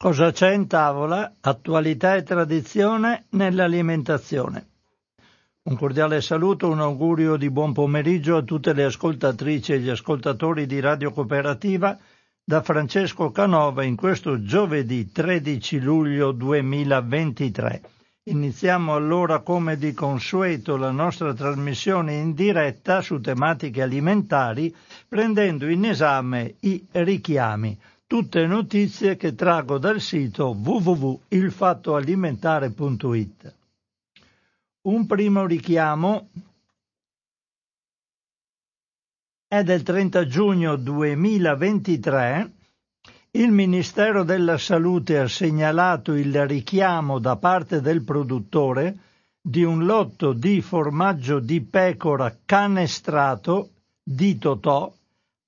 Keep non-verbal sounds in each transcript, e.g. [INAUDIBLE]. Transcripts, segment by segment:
Cosa c'è in tavola? Attualità e tradizione nell'alimentazione. Un cordiale saluto, un augurio di buon pomeriggio a tutte le ascoltatrici e gli ascoltatori di Radio Cooperativa da Francesco Canova in questo giovedì 13 luglio 2023. Iniziamo allora come di consueto la nostra trasmissione in diretta su tematiche alimentari prendendo in esame i richiami tutte notizie che trago dal sito www.ilfattoalimentare.it. Un primo richiamo è del 30 giugno 2023. Il Ministero della Salute ha segnalato il richiamo da parte del produttore di un lotto di formaggio di pecora canestrato di Totò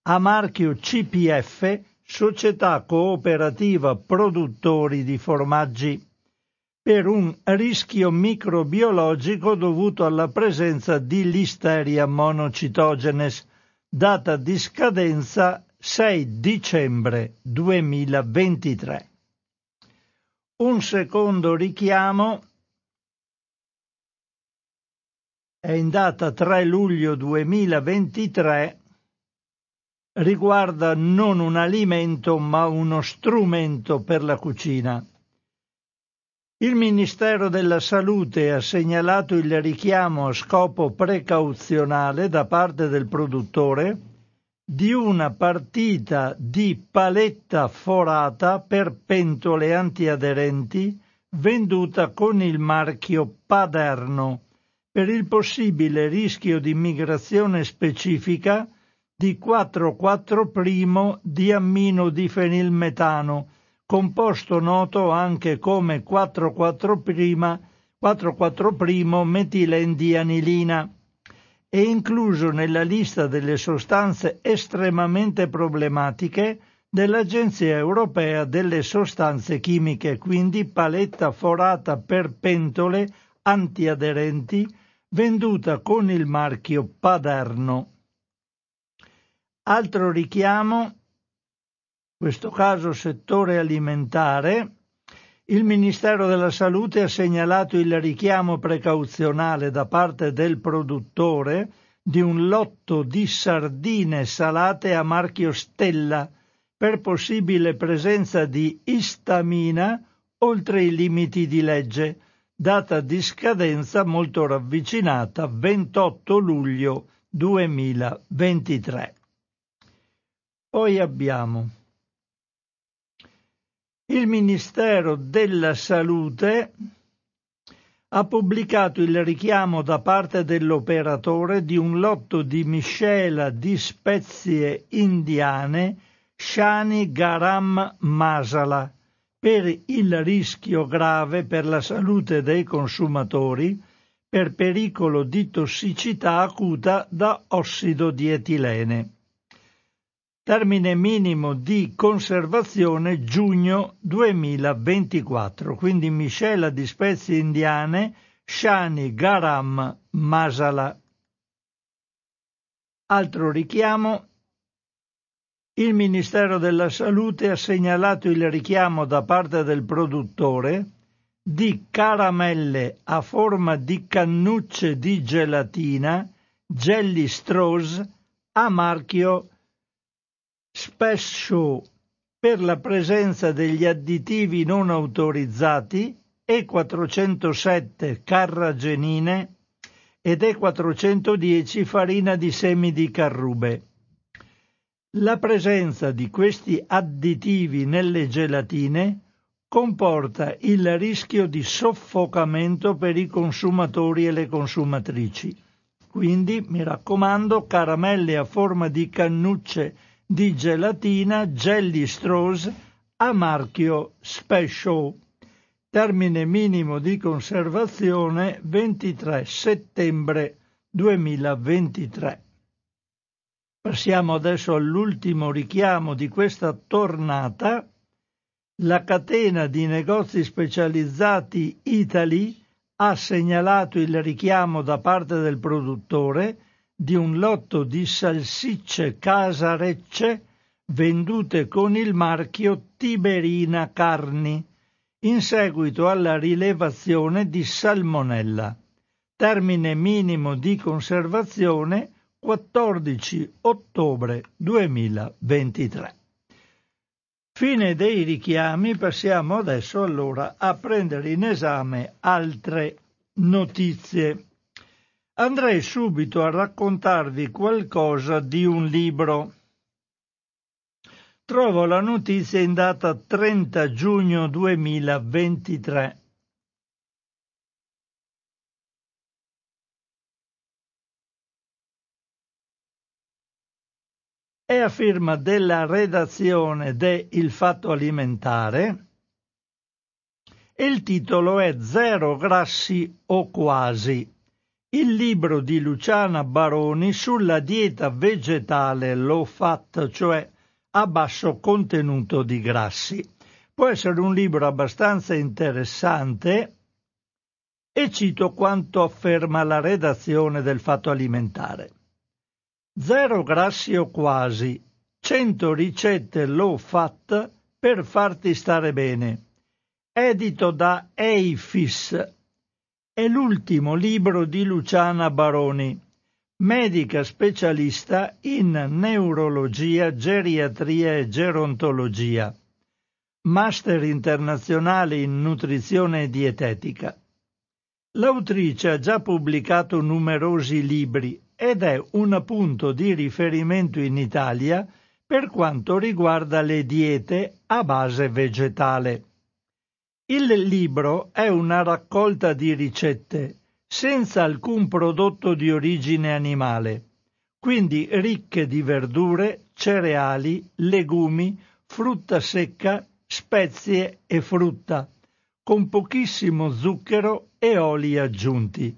a marchio CPF Società Cooperativa Produttori di Formaggi, per un rischio microbiologico dovuto alla presenza di Listeria monocitogenes, data di scadenza 6 dicembre 2023. Un secondo richiamo è in data 3 luglio 2023 riguarda non un alimento ma uno strumento per la cucina. Il Ministero della Salute ha segnalato il richiamo a scopo precauzionale da parte del produttore di una partita di paletta forata per pentole antiaderenti venduta con il marchio Paderno per il possibile rischio di migrazione specifica di 4,4' di ammino di fenilmetano, composto noto anche come 4,4' metilendianilina e incluso nella lista delle sostanze estremamente problematiche dell'Agenzia europea delle sostanze chimiche, quindi paletta forata per pentole antiaderenti venduta con il marchio Paderno. Altro richiamo, questo caso settore alimentare, il Ministero della Salute ha segnalato il richiamo precauzionale da parte del produttore di un lotto di sardine salate a marchio Stella per possibile presenza di istamina oltre i limiti di legge, data di scadenza molto ravvicinata 28 luglio 2023. Poi abbiamo il Ministero della Salute ha pubblicato il richiamo da parte dell'operatore di un lotto di miscela di spezie indiane Shani Garam Masala per il rischio grave per la salute dei consumatori per pericolo di tossicità acuta da ossido di etilene termine minimo di conservazione giugno 2024, quindi miscela di spezie indiane Shani Garam Masala. Altro richiamo. Il Ministero della Salute ha segnalato il richiamo da parte del produttore di caramelle a forma di cannucce di gelatina Jelly Straws a marchio spesso per la presenza degli additivi non autorizzati E407 carragenine ed E410 farina di semi di carrube. La presenza di questi additivi nelle gelatine comporta il rischio di soffocamento per i consumatori e le consumatrici. Quindi mi raccomando, caramelle a forma di cannucce di gelatina Jelly Straws a marchio Special. Termine minimo di conservazione 23 settembre 2023. Passiamo adesso all'ultimo richiamo di questa tornata. La catena di negozi specializzati Italy ha segnalato il richiamo da parte del produttore di un lotto di salsicce casarecce vendute con il marchio Tiberina Carni, in seguito alla rilevazione di salmonella. Termine minimo di conservazione 14 ottobre 2023. Fine dei richiami, passiamo adesso allora a prendere in esame altre notizie. Andrei subito a raccontarvi qualcosa di un libro. Trovo la notizia in data 30 giugno 2023. È a firma della redazione de Il Fatto Alimentare e il titolo è Zero grassi o quasi. Il libro di Luciana Baroni sulla dieta vegetale low fat, cioè a basso contenuto di grassi. Può essere un libro abbastanza interessante e cito quanto afferma la redazione del Fatto Alimentare. Zero grassi o quasi, 100 ricette low fat per farti stare bene. Edito da Eifis. È l'ultimo libro di Luciana Baroni, medica specialista in neurologia, geriatria e gerontologia. Master internazionale in nutrizione e dietetica. L'autrice ha già pubblicato numerosi libri ed è un punto di riferimento in Italia per quanto riguarda le diete a base vegetale. Il libro è una raccolta di ricette senza alcun prodotto di origine animale, quindi ricche di verdure, cereali, legumi, frutta secca, spezie e frutta, con pochissimo zucchero e oli aggiunti.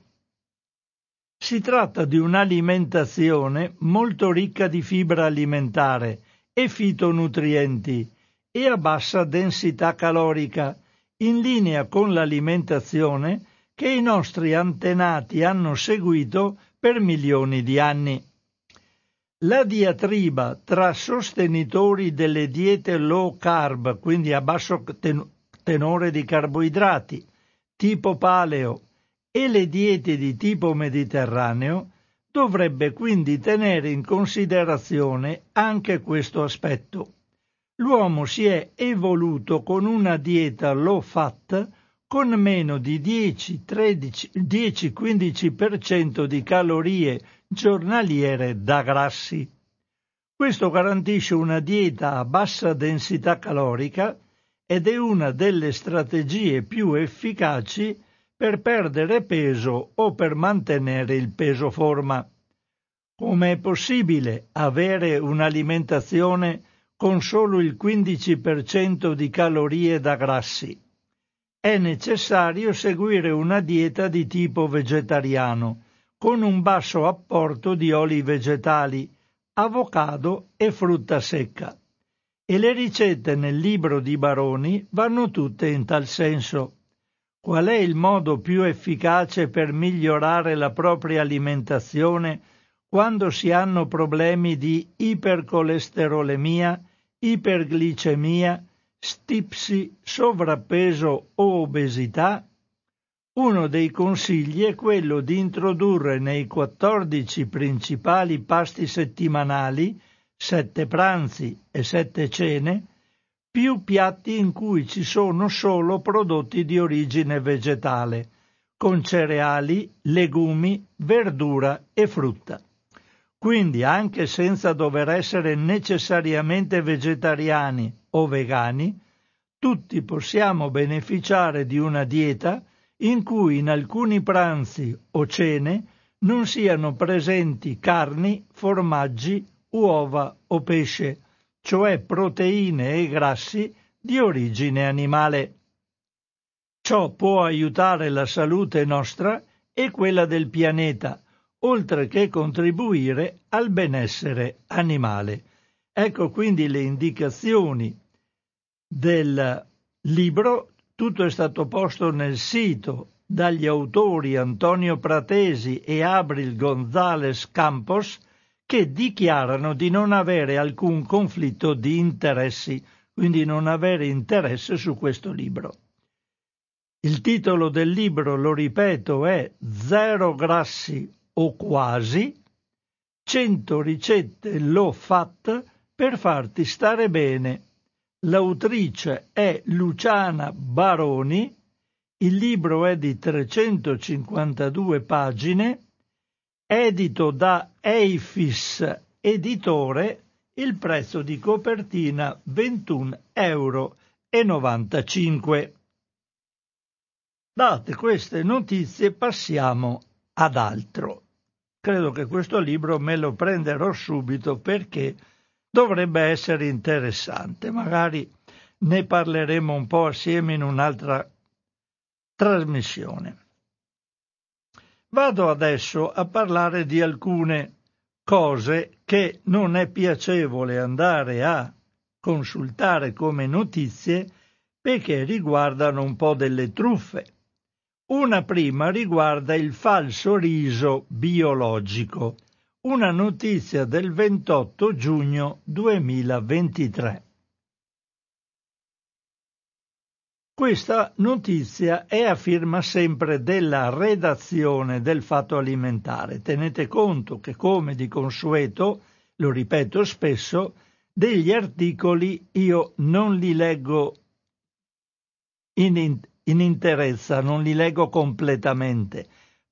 Si tratta di un'alimentazione molto ricca di fibra alimentare e fitonutrienti e a bassa densità calorica, in linea con l'alimentazione che i nostri antenati hanno seguito per milioni di anni. La diatriba tra sostenitori delle diete low carb, quindi a basso tenore di carboidrati, tipo paleo, e le diete di tipo mediterraneo dovrebbe quindi tenere in considerazione anche questo aspetto. L'uomo si è evoluto con una dieta low fat con meno di 10-15% di calorie giornaliere da grassi. Questo garantisce una dieta a bassa densità calorica ed è una delle strategie più efficaci per perdere peso o per mantenere il peso forma. Come è possibile avere un'alimentazione con solo il 15% di calorie da grassi? È necessario seguire una dieta di tipo vegetariano, con un basso apporto di oli vegetali, avocado e frutta secca. E le ricette nel libro di Baroni vanno tutte in tal senso. Qual è il modo più efficace per migliorare la propria alimentazione quando si hanno problemi di ipercolesterolemia, iperglicemia, stipsi, sovrappeso o obesità? Uno dei consigli è quello di introdurre nei 14 principali pasti settimanali, sette pranzi e sette cene, più piatti in cui ci sono solo prodotti di origine vegetale, con cereali, legumi, verdura e frutta. Quindi, anche senza dover essere necessariamente vegetariani o vegani, tutti possiamo beneficiare di una dieta in cui in alcuni pranzi o cene non siano presenti carni, formaggi, uova o pesce, cioè proteine e grassi di origine animale. Ciò può aiutare la salute nostra e quella del pianeta, oltre che contribuire al benessere animale. Ecco quindi le indicazioni del libro. Tutto è stato posto nel sito dagli autori Antonio Pratesi e Abril González Campos, che dichiarano di non avere alcun conflitto di interessi, quindi non avere interesse su questo libro. Il titolo del libro, lo ripeto, è Zero grassi o quasi, 100 ricette low fat per farti stare bene. L'autrice è Luciana Baroni, il libro è di 352 pagine, edito da Eifis Editore, il prezzo di copertina 21,95 euro. Date queste notizie passiamo ad altro. Credo che questo libro me lo prenderò subito perché dovrebbe essere interessante. Magari ne parleremo un po' assieme in un'altra trasmissione. Vado adesso a parlare di alcune cose che non è piacevole andare a consultare come notizie perché riguardano un po' delle truffe. Una prima riguarda il falso riso biologico, una notizia del 28 giugno 2023. Questa notizia è a firma sempre della redazione del Fatto Alimentare. Tenete conto che, come di consueto, lo ripeto spesso, degli articoli io non li leggo in, in interezza, non li leggo completamente.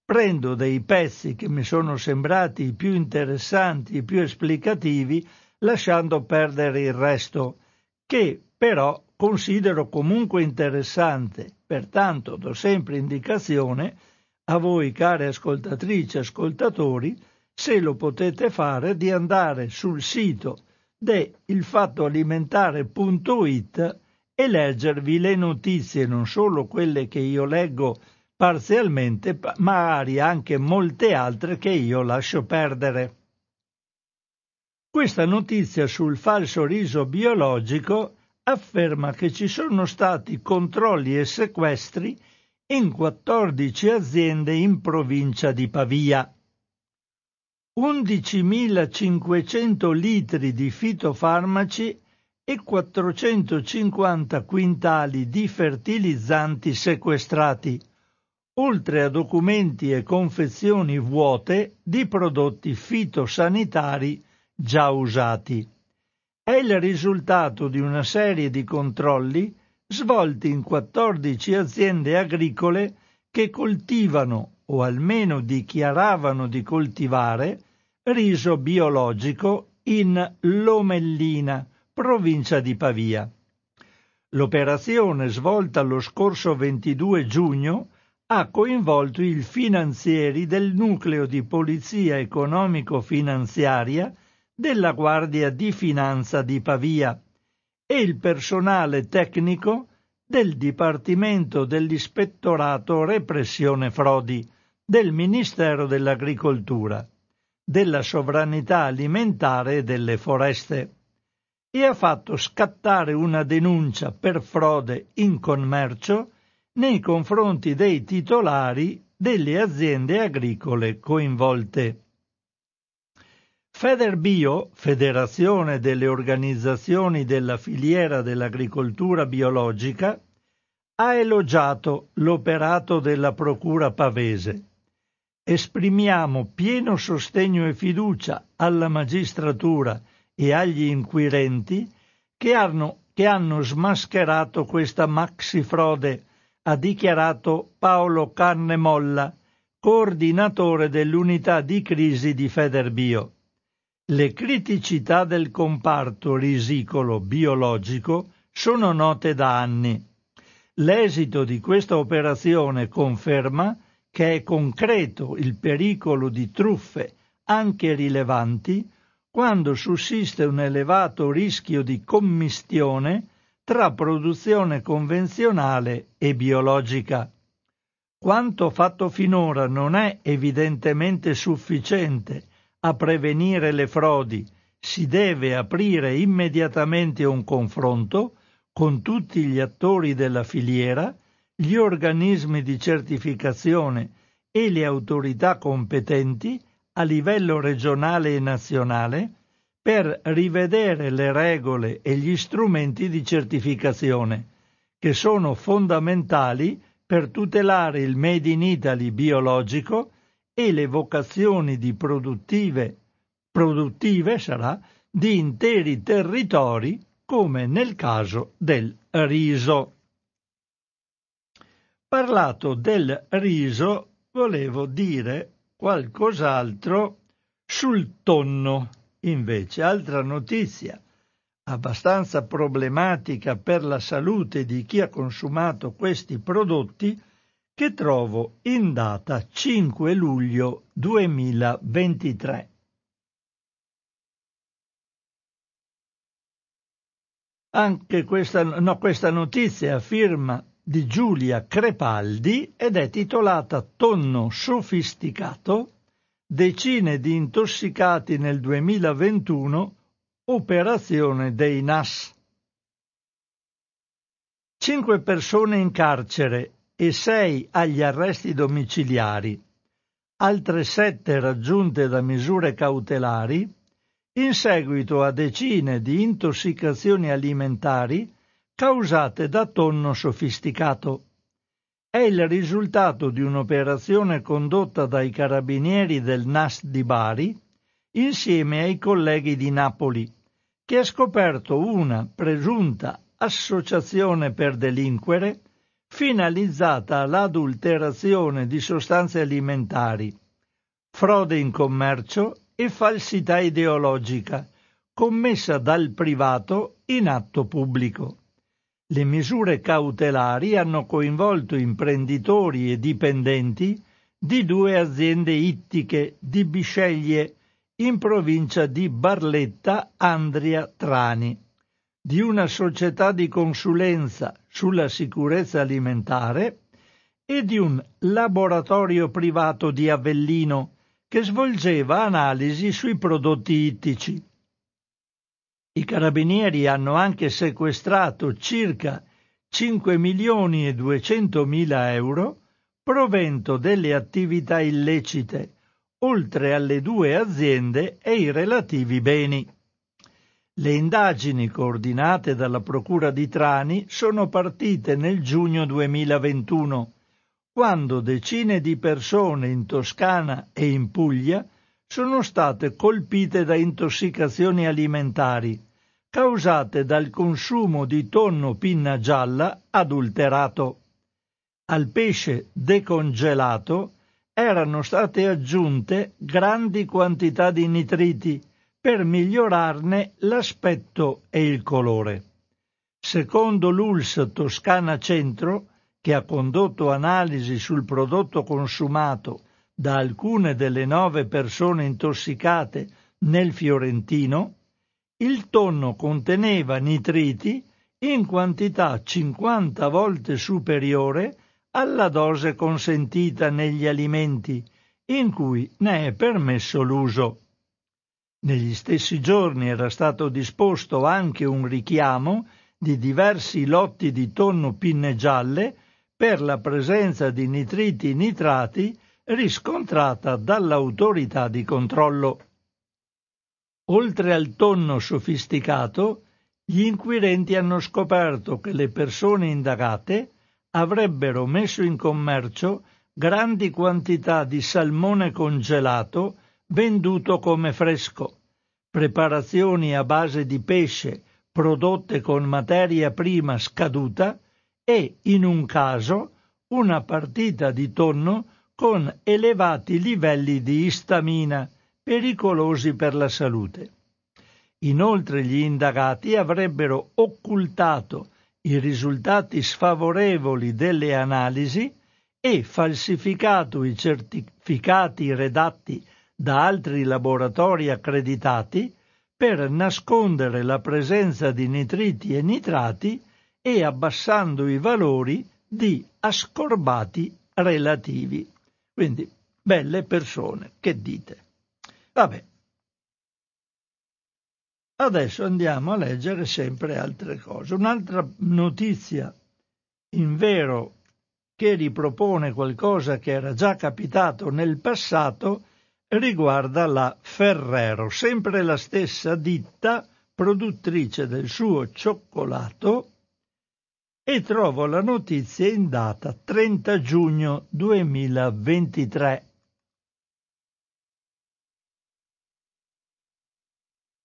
Prendo dei pezzi che mi sono sembrati i più interessanti, i più esplicativi, lasciando perdere il resto, che però considero comunque interessante. Pertanto do sempre indicazione a voi, care ascoltatrici e ascoltatori, se lo potete fare, di andare sul sito deilfattoalimentare.it e leggervi le notizie, non solo quelle che io leggo parzialmente, magari anche molte altre che io lascio perdere. Questa notizia sul falso riso biologico afferma che ci sono stati controlli e sequestri in 14 aziende in provincia di Pavia. 11.500 litri di fitofarmaci e 450 quintali di fertilizzanti sequestrati, oltre a documenti e confezioni vuote di prodotti fitosanitari già usati. È il risultato di una serie di controlli svolti in 14 aziende agricole che coltivano o almeno dichiaravano di coltivare riso biologico in Lomellina, provincia di Pavia. L'operazione svolta lo scorso 22 giugno ha coinvolto i finanzieri del nucleo di polizia economico-finanziaria della Guardia di Finanza di Pavia e il personale tecnico del Dipartimento dell'Ispettorato Repressione Frodi del Ministero dell'Agricoltura, della Sovranità Alimentare e delle Foreste e ha fatto scattare una denuncia per frode in commercio nei confronti dei titolari delle aziende agricole coinvolte. Federbio, Federazione delle organizzazioni della filiera dell'agricoltura biologica, ha elogiato l'operato della Procura pavese. Esprimiamo pieno sostegno e fiducia alla magistratura e agli inquirenti che hanno, che hanno smascherato questa maxi frode, ha dichiarato Paolo Carnemolla, coordinatore dell'unità di crisi di Federbio. Le criticità del comparto risicolo biologico sono note da anni. L'esito di questa operazione conferma che è concreto il pericolo di truffe anche rilevanti quando sussiste un elevato rischio di commistione tra produzione convenzionale e biologica. Quanto fatto finora non è evidentemente sufficiente a prevenire le frodi, si deve aprire immediatamente un confronto con tutti gli attori della filiera, gli organismi di certificazione e le autorità competenti a livello regionale e nazionale per rivedere le regole e gli strumenti di certificazione, che sono fondamentali per tutelare il Made in Italy biologico e le vocazioni di produttive, produttive sarà, di interi territori, come nel caso del riso. Parlato del riso, volevo dire qualcos'altro sul tonno. Invece, altra notizia abbastanza problematica per la salute di chi ha consumato questi prodotti che trovo in data 5 luglio 2023. Anche questa, no, questa notizia firma di Giulia Crepaldi ed è titolata Tonno sofisticato, decine di intossicati nel 2021, operazione dei NAS. Cinque persone in carcere e sei agli arresti domiciliari, altre sette raggiunte da misure cautelari, in seguito a decine di intossicazioni alimentari causate da tonno sofisticato. È il risultato di un'operazione condotta dai carabinieri del NAS di Bari insieme ai colleghi di Napoli, che ha scoperto una presunta associazione per delinquere finalizzata all'adulterazione di sostanze alimentari, frode in commercio e falsità ideologica commessa dal privato in atto pubblico. Le misure cautelari hanno coinvolto imprenditori e dipendenti di due aziende ittiche di Bisceglie in provincia di Barletta Andria Trani, di una società di consulenza sulla sicurezza alimentare e di un laboratorio privato di Avellino che svolgeva analisi sui prodotti ittici. I carabinieri hanno anche sequestrato circa 5 milioni e 200 mila euro provento delle attività illecite, oltre alle due aziende e i relativi beni. Le indagini coordinate dalla Procura di Trani sono partite nel giugno 2021, quando decine di persone in Toscana e in Puglia sono state colpite da intossicazioni alimentari causate dal consumo di tonno pinna gialla adulterato. Al pesce decongelato erano state aggiunte grandi quantità di nitriti per migliorarne l'aspetto e il colore. Secondo l'ULS Toscana Centro, che ha condotto analisi sul prodotto consumato da alcune delle nove persone intossicate nel Fiorentino, il tonno conteneva nitriti in quantità 50 volte superiore alla dose consentita negli alimenti in cui ne è permesso l'uso. Negli stessi giorni era stato disposto anche un richiamo di diversi lotti di tonno pinne gialle per la presenza di nitriti nitrati riscontrata dall'autorità di controllo. Oltre al tonno sofisticato, gli inquirenti hanno scoperto che le persone indagate avrebbero messo in commercio grandi quantità di salmone congelato venduto come fresco, preparazioni a base di pesce prodotte con materia prima scaduta e, in un caso, una partita di tonno con elevati livelli di istamina, pericolosi per la salute. Inoltre gli indagati avrebbero occultato i risultati sfavorevoli delle analisi e falsificato i certificati redatti da altri laboratori accreditati per nascondere la presenza di nitriti e nitrati e abbassando i valori di ascorbati relativi. Quindi, belle persone, che dite? Vabbè. Adesso andiamo a leggere sempre altre cose. Un'altra notizia, in vero, che ripropone qualcosa che era già capitato nel passato, riguarda la Ferrero, sempre la stessa ditta produttrice del suo cioccolato e trovo la notizia in data 30 giugno 2023.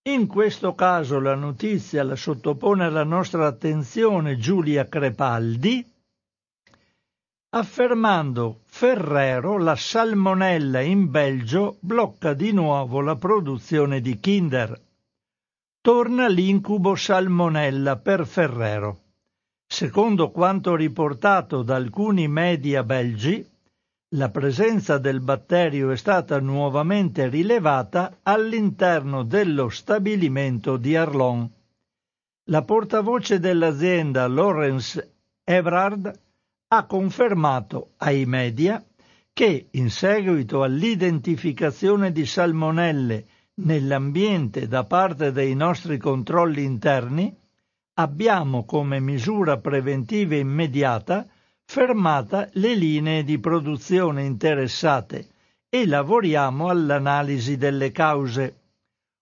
In questo caso la notizia la sottopone alla nostra attenzione Giulia Crepaldi, affermando Ferrero la salmonella in Belgio blocca di nuovo la produzione di Kinder. Torna l'incubo salmonella per Ferrero. Secondo quanto riportato da alcuni media belgi, la presenza del batterio è stata nuovamente rilevata all'interno dello stabilimento di Arlon. La portavoce dell'azienda Lawrence Evrard ha confermato ai media che, in seguito all'identificazione di salmonelle nell'ambiente da parte dei nostri controlli interni, abbiamo come misura preventiva immediata fermata le linee di produzione interessate e lavoriamo all'analisi delle cause.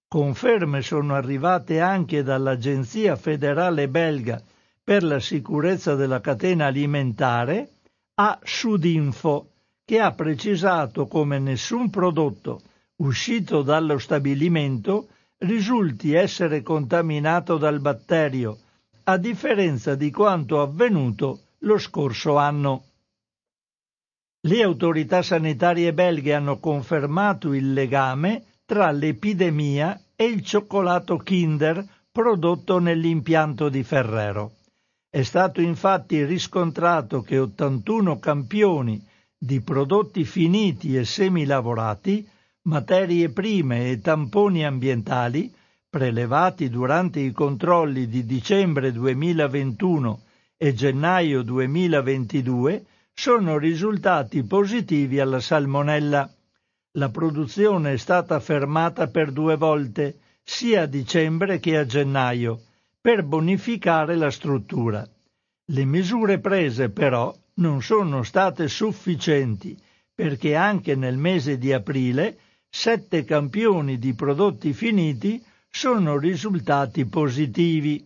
Conferme sono arrivate anche dall'Agenzia federale belga per la sicurezza della catena alimentare a Sudinfo, che ha precisato come nessun prodotto uscito dallo stabilimento risulti essere contaminato dal batterio, a differenza di quanto avvenuto lo scorso anno. Le autorità sanitarie belghe hanno confermato il legame tra l'epidemia e il cioccolato Kinder prodotto nell'impianto di Ferrero. È stato infatti riscontrato che 81 campioni di prodotti finiti e semilavorati, materie prime e tamponi ambientali prelevati durante i controlli di dicembre 2021 e gennaio 2022 sono risultati positivi alla salmonella. La produzione è stata fermata per due volte, sia a dicembre che a gennaio, per bonificare la struttura. Le misure prese però non sono state sufficienti perché anche nel mese di aprile sette campioni di prodotti finiti sono risultati positivi.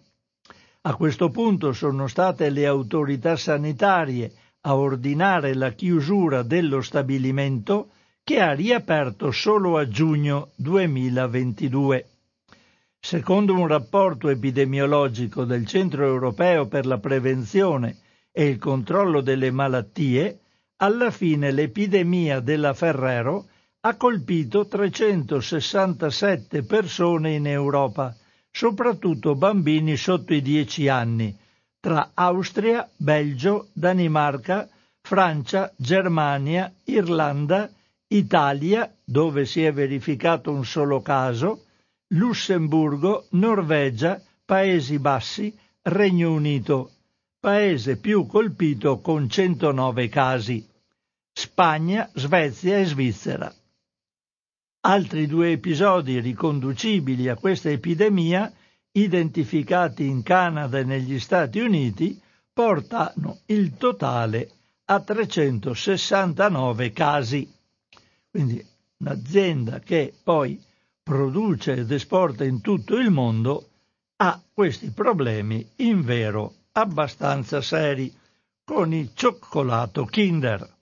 A questo punto sono state le autorità sanitarie a ordinare la chiusura dello stabilimento che ha riaperto solo a giugno 2022. Secondo un rapporto epidemiologico del Centro europeo per la prevenzione e il controllo delle malattie, alla fine l'epidemia della Ferrero ha colpito 367 persone in Europa, soprattutto bambini sotto i 10 anni, tra Austria, Belgio, Danimarca, Francia, Germania, Irlanda, Italia, dove si è verificato un solo caso, Lussemburgo, Norvegia, Paesi Bassi, Regno Unito, paese più colpito con 109 casi, Spagna, Svezia e Svizzera. Altri due episodi riconducibili a questa epidemia, identificati in Canada e negli Stati Uniti, portano il totale a 369 casi. Quindi un'azienda che poi produce ed esporta in tutto il mondo ha questi problemi in vero abbastanza seri con il cioccolato Kinder.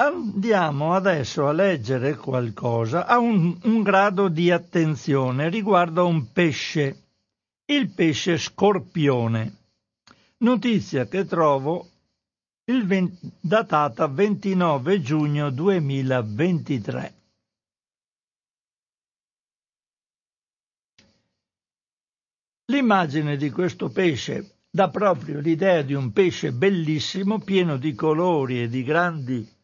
Andiamo adesso a leggere qualcosa a un, un grado di attenzione riguardo a un pesce, il pesce scorpione. Notizia che trovo 20, datata 29 giugno 2023. L'immagine di questo pesce dà proprio l'idea di un pesce bellissimo, pieno di colori e di grandi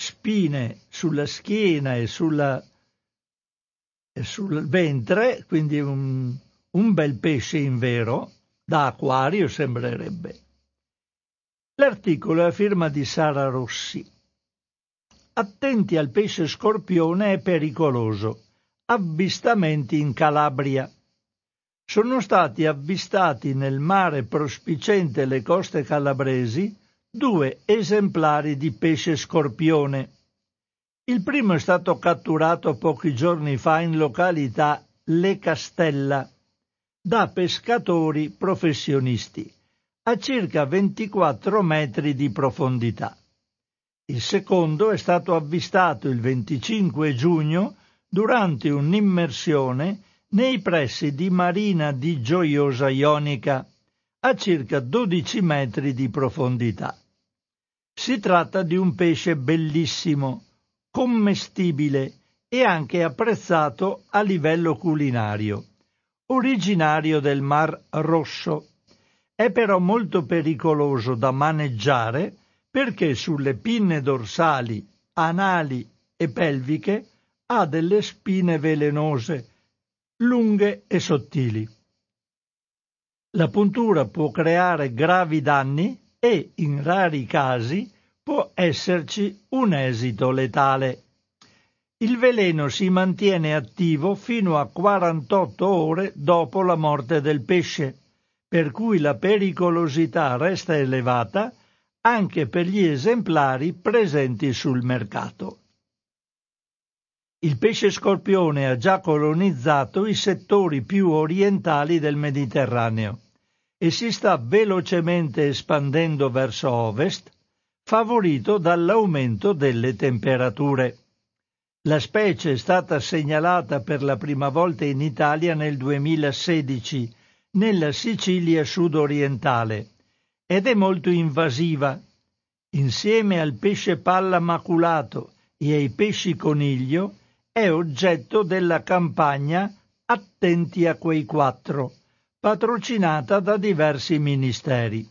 spine sulla schiena e, sulla, e sul ventre, quindi un, un bel pesce in vero, da acquario sembrerebbe. L'articolo è a firma di Sara Rossi. Attenti al pesce scorpione è pericoloso. Avvistamenti in Calabria. Sono stati avvistati nel mare prospicente le coste calabresi due esemplari di pesce scorpione. Il primo è stato catturato pochi giorni fa in località Le Castella da pescatori professionisti a circa 24 metri di profondità. Il secondo è stato avvistato il 25 giugno durante un'immersione nei pressi di Marina di Gioiosa Ionica, a circa 12 metri di profondità. Si tratta di un pesce bellissimo, commestibile e anche apprezzato a livello culinario, originario del Mar Rosso. È però molto pericoloso da maneggiare perché sulle pinne dorsali, anali e pelviche ha delle spine velenose, lunghe e sottili. La puntura può creare gravi danni e, in rari casi, può esserci un esito letale. Il veleno si mantiene attivo fino a 48 ore dopo la morte del pesce, per cui la pericolosità resta elevata anche per gli esemplari presenti sul mercato. Il pesce scorpione ha già colonizzato i settori più orientali del Mediterraneo e si sta velocemente espandendo verso ovest, favorito dall'aumento delle temperature. La specie è stata segnalata per la prima volta in Italia nel 2016, nella Sicilia sudorientale, ed è molto invasiva. Insieme al pesce palla maculato e ai pesci coniglio, è oggetto della campagna Attenti a quei quattro, patrocinata da diversi ministeri.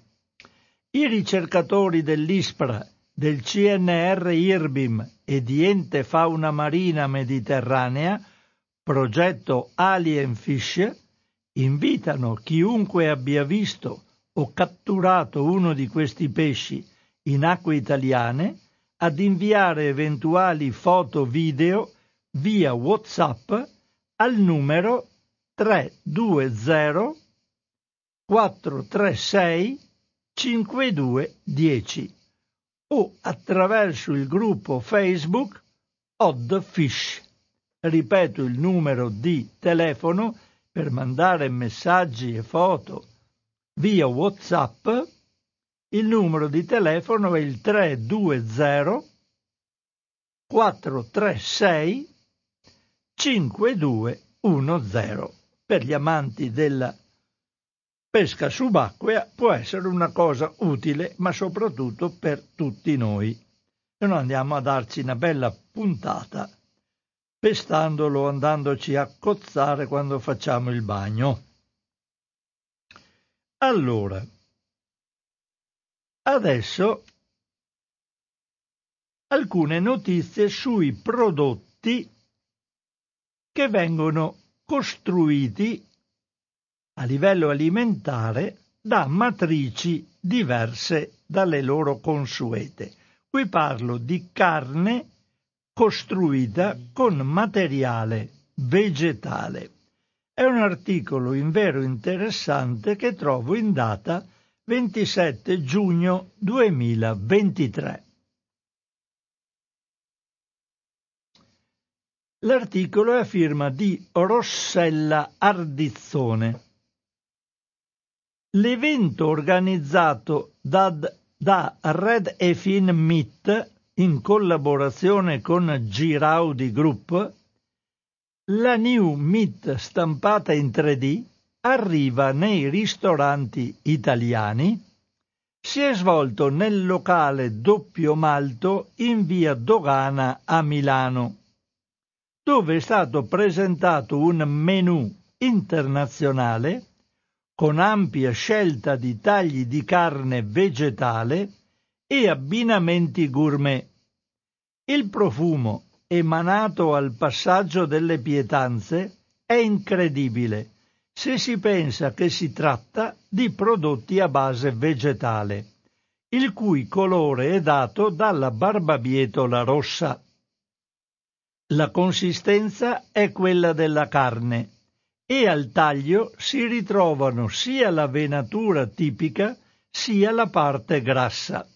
I ricercatori dell'ISPRA, del CNR IRBIM e di Ente Fauna Marina Mediterranea, progetto Alien Fish, invitano chiunque abbia visto o catturato uno di questi pesci in acque italiane ad inviare eventuali foto video via WhatsApp al numero 320 436 5210 o attraverso il gruppo Facebook Odd Fish. Ripeto il numero di telefono per mandare messaggi e foto via WhatsApp. Il numero di telefono è il 320 436 5210. Per gli amanti della pesca subacquea può essere una cosa utile, ma soprattutto per tutti noi. E noi andiamo a darci una bella puntata pestandolo andandoci a cozzare quando facciamo il bagno. Allora, adesso alcune notizie sui prodotti che vengono costruiti a livello alimentare da matrici diverse dalle loro consuete. Qui parlo di carne costruita con materiale vegetale. È un articolo invero interessante che trovo in data 27 giugno 2023. L'articolo è a firma di Rossella Ardizzone. L'evento organizzato da, da Red Efin Meat in collaborazione con Giraudi Group, la New Meat stampata in 3D arriva nei ristoranti italiani, si è svolto nel locale Doppio Malto in via Dogana a Milano dove è stato presentato un menù internazionale con ampia scelta di tagli di carne vegetale e abbinamenti gourmet. Il profumo emanato al passaggio delle pietanze è incredibile se si pensa che si tratta di prodotti a base vegetale, il cui colore è dato dalla barbabietola rossa. La consistenza è quella della carne e al taglio si ritrovano sia la venatura tipica sia la parte grassa.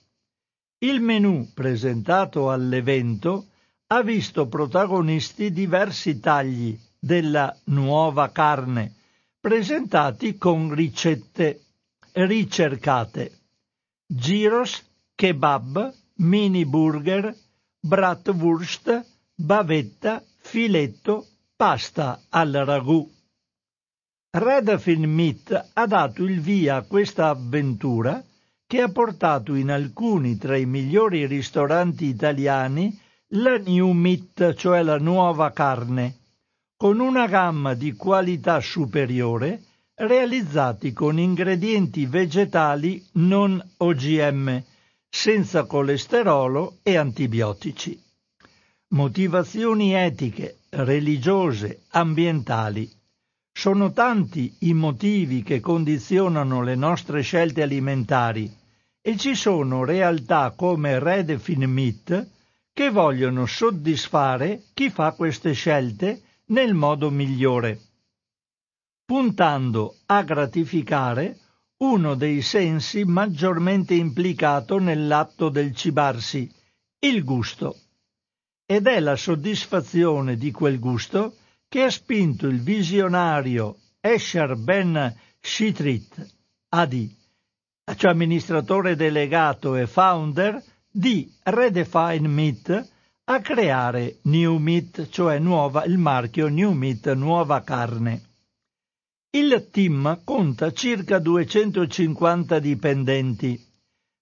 Il menù presentato all'evento ha visto protagonisti diversi tagli della nuova carne, presentati con ricette ricercate. Gyros, kebab, mini burger, bratwurst, bavetta, filetto, pasta al ragù. Redafin Meat ha dato il via a questa avventura che ha portato in alcuni tra i migliori ristoranti italiani la New Meat, cioè la nuova carne, con una gamma di qualità superiore realizzati con ingredienti vegetali non OGM, senza colesterolo e antibiotici. Motivazioni etiche, religiose, ambientali. Sono tanti i motivi che condizionano le nostre scelte alimentari e ci sono realtà come Redefin Meat che vogliono soddisfare chi fa queste scelte nel modo migliore, puntando a gratificare uno dei sensi maggiormente implicato nell'atto del cibarsi, il gusto. Ed è la soddisfazione di quel gusto che ha spinto il visionario Escher Ben Shitrit, AD, cioè amministratore delegato e founder di Redefine Meat, a creare New Meat, cioè nuova, il marchio New Meat, nuova carne. Il team conta circa 250 dipendenti,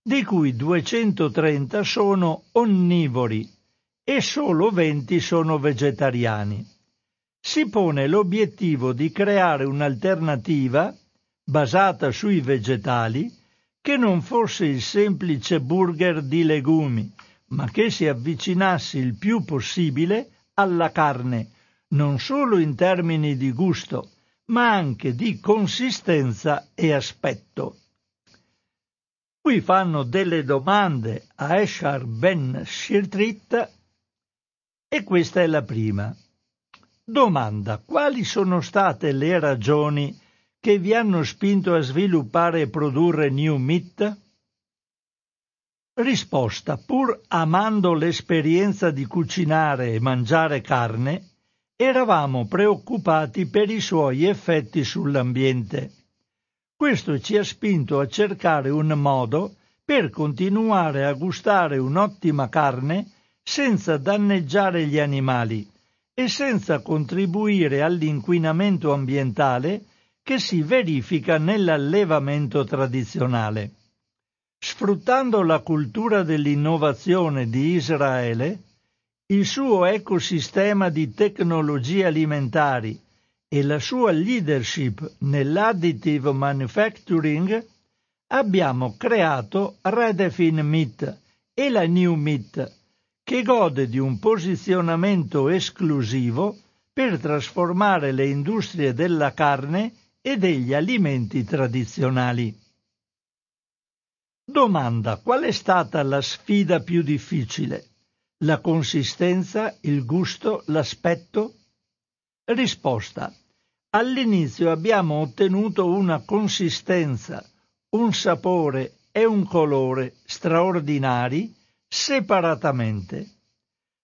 di cui 230 sono onnivori e solo 20 sono vegetariani. Si pone l'obiettivo di creare un'alternativa basata sui vegetali che non fosse il semplice burger di legumi, ma che si avvicinasse il più possibile alla carne, non solo in termini di gusto, ma anche di consistenza e aspetto. Qui fanno delle domande a Eshar Ben Shirtrit e questa è la prima. Domanda: quali sono state le ragioni che vi hanno spinto a sviluppare e produrre New Meat? Risposta: pur amando l'esperienza di cucinare e mangiare carne, eravamo preoccupati per i suoi effetti sull'ambiente. Questo ci ha spinto a cercare un modo per continuare a gustare un'ottima carne senza danneggiare gli animali e senza contribuire all'inquinamento ambientale che si verifica nell'allevamento tradizionale. Sfruttando la cultura dell'innovazione di Israele, il suo ecosistema di tecnologie alimentari e la sua leadership nell'additive manufacturing, abbiamo creato Redefin Meat e la New Meat, che gode di un posizionamento esclusivo per trasformare le industrie della carne e degli alimenti tradizionali. Domanda: qual è stata la sfida più difficile? La consistenza, il gusto, l'aspetto? Risposta. All'inizio abbiamo ottenuto una consistenza, un sapore e un colore straordinari separatamente.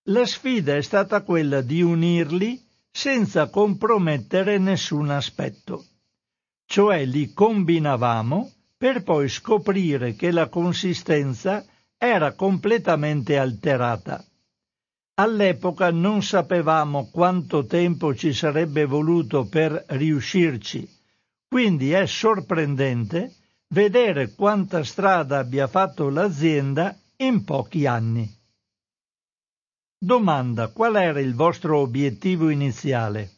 La sfida è stata quella di unirli senza compromettere nessun aspetto. Cioè li combinavamo per poi scoprire che la consistenza era completamente alterata. All'epoca non sapevamo quanto tempo ci sarebbe voluto per riuscirci, quindi è sorprendente vedere quanta strada abbia fatto l'azienda in pochi anni. Domanda: qual era il vostro obiettivo iniziale?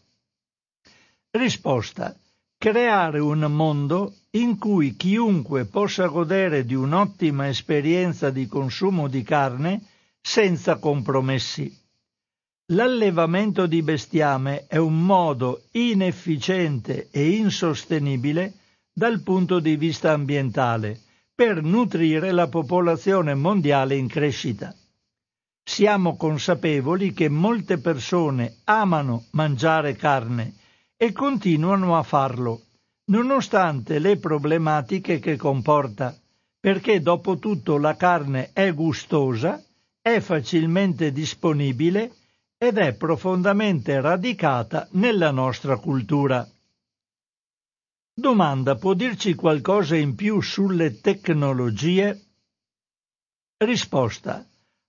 Risposta: creare un mondo in cui chiunque possa godere di un'ottima esperienza di consumo di carne senza compromessi. L'allevamento di bestiame è un modo inefficiente e insostenibile dal punto di vista ambientale per nutrire la popolazione mondiale in crescita. Siamo consapevoli che molte persone amano mangiare carne e continuano a farlo, nonostante le problematiche che comporta, perché dopo tutto la carne è gustosa, è facilmente disponibile ed è profondamente radicata nella nostra cultura. Domanda, può dirci qualcosa in più sulle tecnologie? Risposta.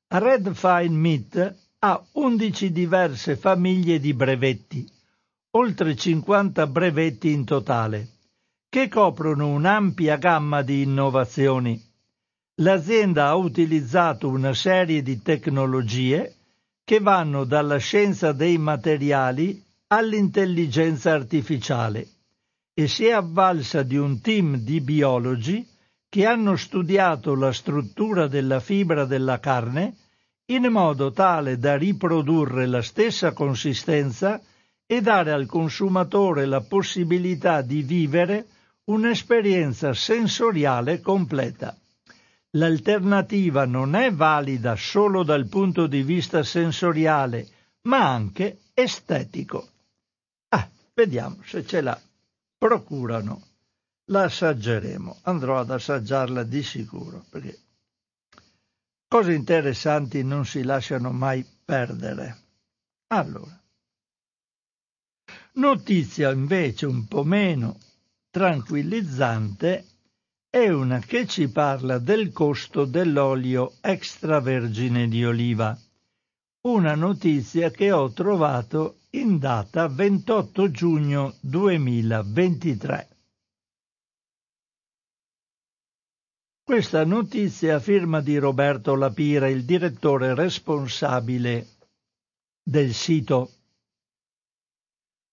Red Fine Meat ha 11 diverse famiglie di brevetti, oltre 50 brevetti in totale, che coprono un'ampia gamma di innovazioni. L'azienda ha utilizzato una serie di tecnologie che vanno dalla scienza dei materiali all'intelligenza artificiale e si è avvalsa di un team di biologi che hanno studiato la struttura della fibra della carne in modo tale da riprodurre la stessa consistenza e dare al consumatore la possibilità di vivere un'esperienza sensoriale completa. L'alternativa non è valida solo dal punto di vista sensoriale, ma anche estetico. Ah, vediamo se ce l'ha procurano. La assaggeremo, andrò ad assaggiarla di sicuro, perché cose interessanti non si lasciano mai perdere. Allora, notizia invece un po' meno tranquillizzante è una che ci parla del costo dell'olio extravergine di oliva. Una notizia che ho trovato in data 28 giugno 2023. Questa notizia a firma di Roberto Lapira, il direttore responsabile del sito.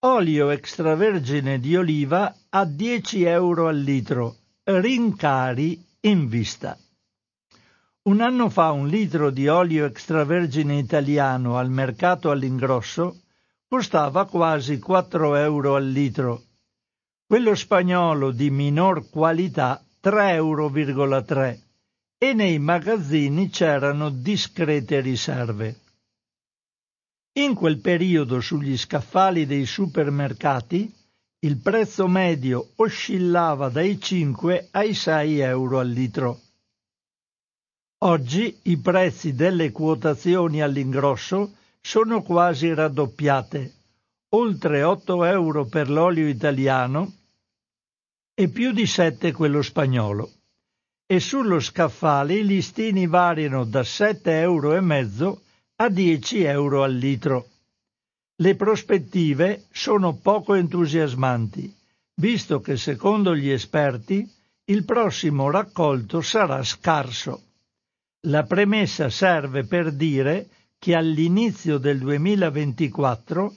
Olio extravergine di oliva a 10 euro al litro, rincari in vista. Un anno fa un litro di olio extravergine italiano al mercato all'ingrosso costava quasi 4 euro al litro. Quello spagnolo di minor qualità 3,3 euro e nei magazzini c'erano discrete riserve. In quel periodo sugli scaffali dei supermercati il prezzo medio oscillava dai 5 ai 6 euro al litro. Oggi i prezzi delle quotazioni all'ingrosso sono quasi raddoppiate, oltre 8 euro per l'olio italiano e più di 7 quello spagnolo. E sullo scaffale i listini variano da 7,5 euro a 10 euro al litro. Le prospettive sono poco entusiasmanti, visto che secondo gli esperti il prossimo raccolto sarà scarso. La premessa serve per dire che all'inizio del 2024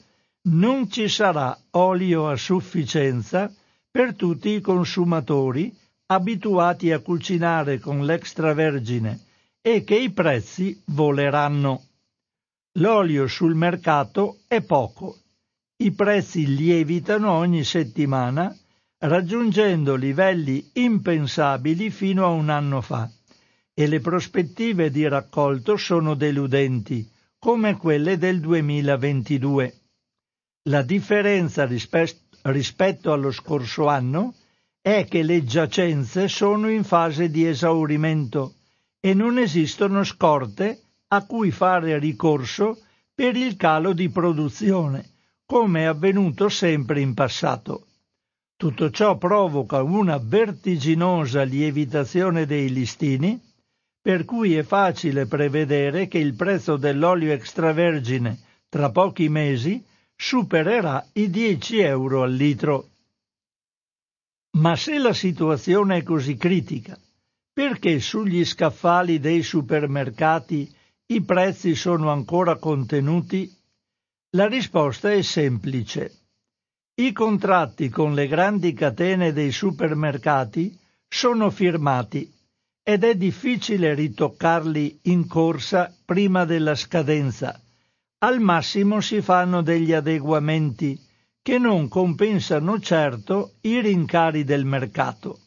non ci sarà olio a sufficienza per tutti i consumatori abituati a cucinare con l'extravergine e che i prezzi voleranno. L'olio sul mercato è poco. I prezzi lievitano ogni settimana raggiungendo livelli impensabili fino a un anno fa e le prospettive di raccolto sono deludenti come quelle del 2022. La differenza rispe- rispetto allo scorso anno è che le giacenze sono in fase di esaurimento e non esistono scorte a cui fare ricorso per il calo di produzione, come è avvenuto sempre in passato. Tutto ciò provoca una vertiginosa lievitazione dei listini per cui è facile prevedere che il prezzo dell'olio extravergine tra pochi mesi supererà i 10 euro al litro. Ma se la situazione è così critica, perché sugli scaffali dei supermercati i prezzi sono ancora contenuti? La risposta è semplice. I contratti con le grandi catene dei supermercati sono firmati ed è difficile ritoccarli in corsa prima della scadenza. Al massimo si fanno degli adeguamenti che non compensano certo i rincari del mercato.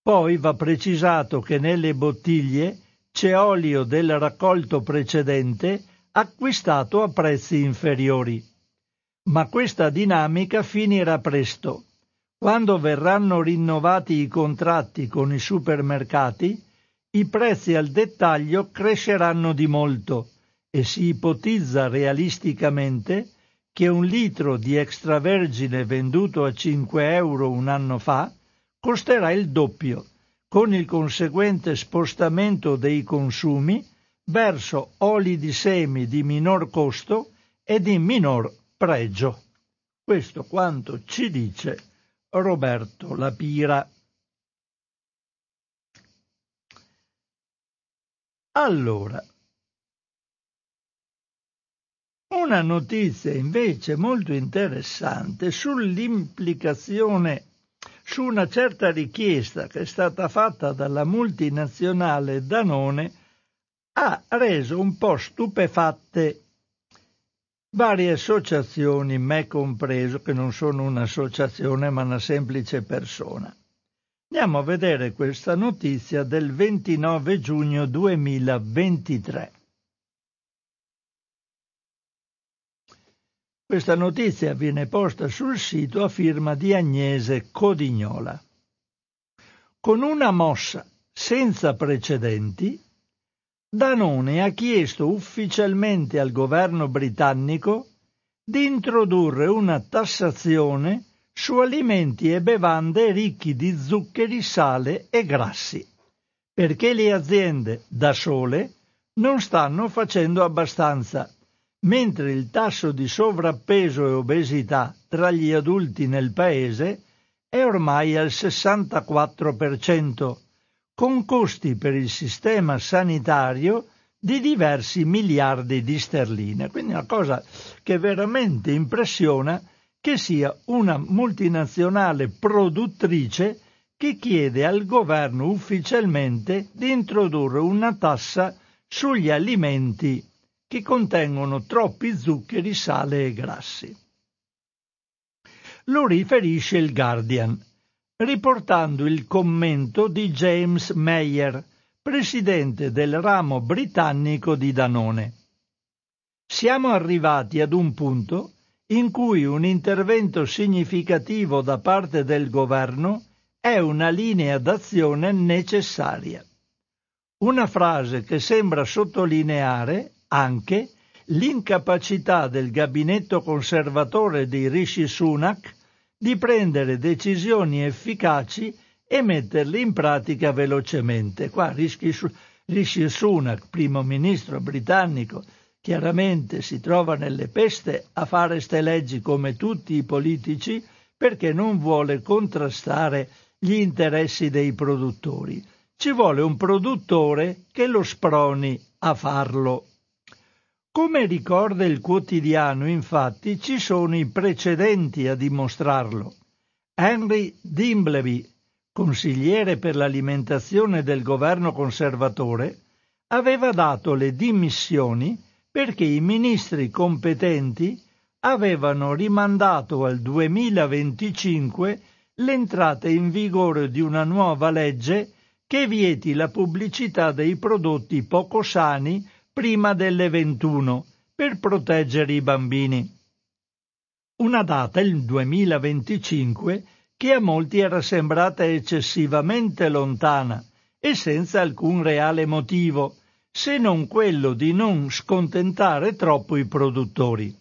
Poi va precisato che nelle bottiglie c'è olio del raccolto precedente acquistato a prezzi inferiori. Ma questa dinamica finirà presto quando verranno rinnovati i contratti con i supermercati, i prezzi al dettaglio cresceranno di molto e si ipotizza realisticamente che un litro di extravergine venduto a 5 euro un anno fa costerà il doppio, con il conseguente spostamento dei consumi verso oli di semi di minor costo e di minor pregio. Questo quanto ci dice Roberto Lapira. Allora, una notizia invece molto interessante sull'implicazione su una certa richiesta che è stata fatta dalla multinazionale Danone ha reso un po' stupefatte varie associazioni, me compreso, che non sono un'associazione ma una semplice persona. Andiamo a vedere questa notizia del 29 giugno 2023. Questa notizia viene posta sul sito a firma di Agnese Codignola. Con una mossa senza precedenti, Danone ha chiesto ufficialmente al governo britannico di introdurre una tassazione su alimenti e bevande ricchi di zuccheri, sale e grassi, perché le aziende da sole non stanno facendo abbastanza, mentre il tasso di sovrappeso e obesità tra gli adulti nel paese è ormai al 64%, con costi per il sistema sanitario di diversi miliardi di sterline. Quindi una cosa che veramente impressiona che sia una multinazionale produttrice che chiede al governo ufficialmente di introdurre una tassa sugli alimenti che contengono troppi zuccheri, sale e grassi. Lo riferisce il Guardian, riportando il commento di James Mayer, presidente del ramo britannico di Danone. Siamo arrivati ad un punto in cui un intervento significativo da parte del governo è una linea d'azione necessaria. Una frase che sembra sottolineare anche l'incapacità del gabinetto conservatore di Rishi Sunak di prendere decisioni efficaci e metterle in pratica velocemente. Qua Rishi Sunak, primo ministro britannico, chiaramente si trova nelle peste a fare ste leggi come tutti i politici perché non vuole contrastare gli interessi dei produttori. Ci vuole un produttore che lo sproni a farlo. Come ricorda il quotidiano, infatti, ci sono i precedenti a dimostrarlo. Henry Dimbleby, consigliere per l'alimentazione del governo conservatore, aveva dato le dimissioni perché i ministri competenti avevano rimandato al 2025 l'entrata in vigore di una nuova legge che vieti la pubblicità dei prodotti poco sani prima delle 21 per proteggere i bambini. Una data, il 2025, che a molti era sembrata eccessivamente lontana e senza alcun reale motivo, se non quello di non scontentare troppo i produttori.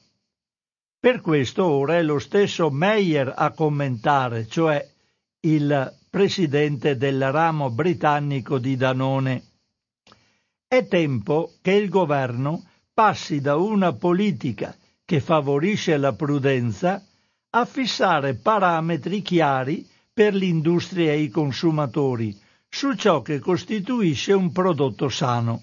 Per questo ora è lo stesso Meyer a commentare, cioè il presidente del ramo britannico di Danone. È tempo che il governo passi da una politica che favorisce la prudenza a fissare parametri chiari per l'industria e i consumatori su ciò che costituisce un prodotto sano.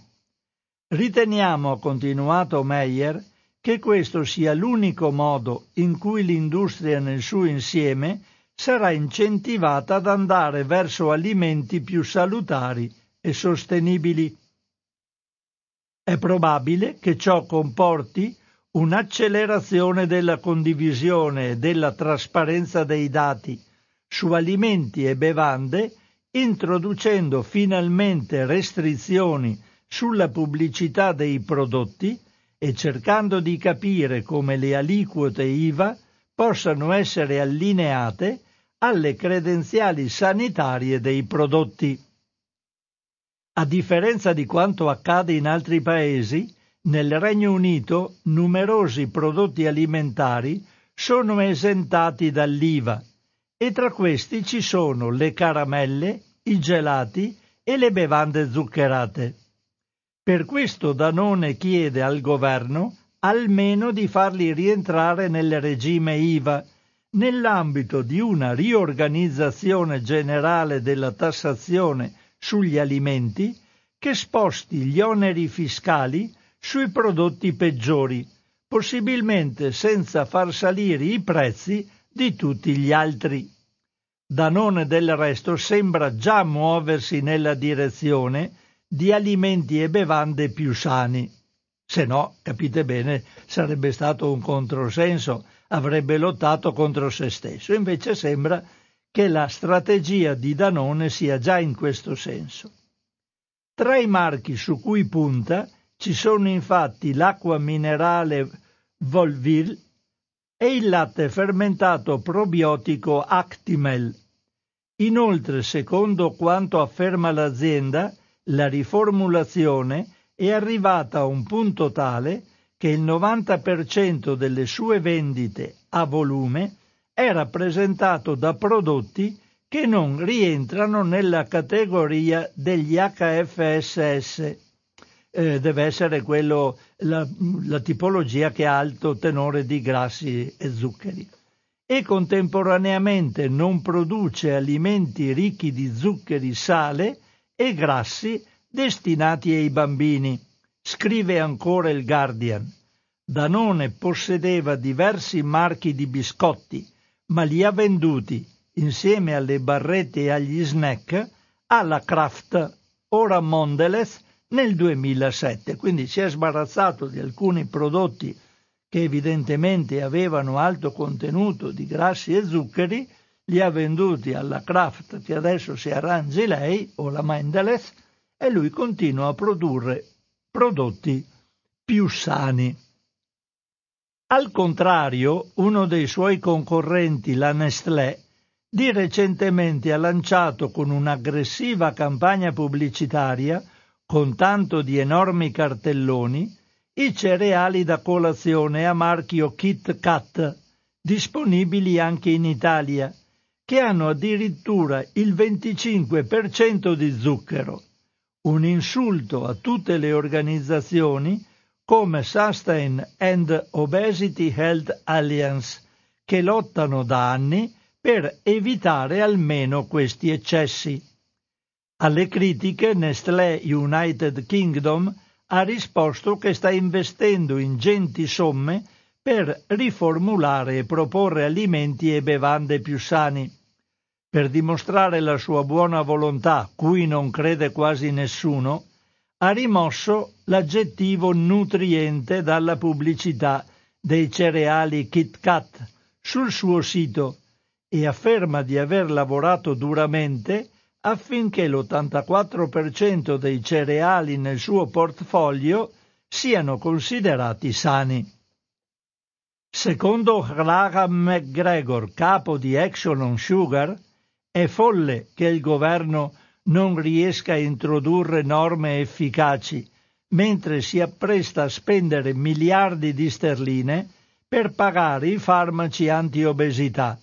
Riteniamo, ha continuato Meyer, che questo sia l'unico modo in cui l'industria nel suo insieme sarà incentivata ad andare verso alimenti più salutari e sostenibili. È probabile che ciò comporti un'accelerazione della condivisione e della trasparenza dei dati su alimenti e bevande, introducendo finalmente restrizioni sulla pubblicità dei prodotti e cercando di capire come le aliquote IVA possano essere allineate alle credenziali sanitarie dei prodotti. A differenza di quanto accade in altri paesi, nel Regno Unito numerosi prodotti alimentari sono esentati dall'IVA e tra questi ci sono le caramelle, i gelati e le bevande zuccherate. Per questo Danone chiede al governo almeno di farli rientrare nel regime IVA, nell'ambito di una riorganizzazione generale della tassazione sugli alimenti che sposti gli oneri fiscali sui prodotti peggiori, possibilmente senza far salire i prezzi di tutti gli altri. Danone del resto sembra già muoversi nella direzione di alimenti e bevande più sani. Se no, capite bene, sarebbe stato un controsenso, avrebbe lottato contro se stesso. Invece sembra che la strategia di Danone sia già in questo senso. Tra i marchi su cui punta ci sono infatti l'acqua minerale Volville e il latte fermentato probiotico Actimel. Inoltre, secondo quanto afferma l'azienda, la riformulazione è arrivata a un punto tale che il 90% delle sue vendite a volume è rappresentato da prodotti che non rientrano nella categoria degli HFSS. Eh, deve essere quello, la, la tipologia che ha alto tenore di grassi e zuccheri e contemporaneamente non produce alimenti ricchi di zuccheri, sale e grassi destinati ai bambini. Scrive ancora il Guardian. Danone possedeva diversi marchi di biscotti, ma li ha venduti, insieme alle barrette e agli snack, alla Kraft, ora Mondelez, nel 2007. Quindi si è sbarazzato di alcuni prodotti che evidentemente avevano alto contenuto di grassi e zuccheri, li ha venduti alla Kraft che adesso si arrangi lei o la Mendelez e lui continua a produrre prodotti più sani. Al contrario, uno dei suoi concorrenti, la Nestlé, di recentemente ha lanciato con un'aggressiva campagna pubblicitaria, con tanto di enormi cartelloni, i cereali da colazione a marchio Kit Kat, disponibili anche in Italia, che hanno addirittura il 25% di zucchero, un insulto a tutte le organizzazioni come Sustain and Obesity Health Alliance, che lottano da anni per evitare almeno questi eccessi. Alle critiche Nestlé United Kingdom ha risposto che sta investendo ingenti somme per riformulare e proporre alimenti e bevande più sani. Per dimostrare la sua buona volontà, cui non crede quasi nessuno, ha rimosso l'aggettivo nutriente dalla pubblicità dei cereali Kit Kat sul suo sito e afferma di aver lavorato duramente affinché l'84% dei cereali nel suo portfolio siano considerati sani. Secondo Graham McGregor, capo di Action on Sugar, è folle che il governo non riesca a introdurre norme efficaci, mentre si appresta a spendere miliardi di sterline per pagare i farmaci antiobesità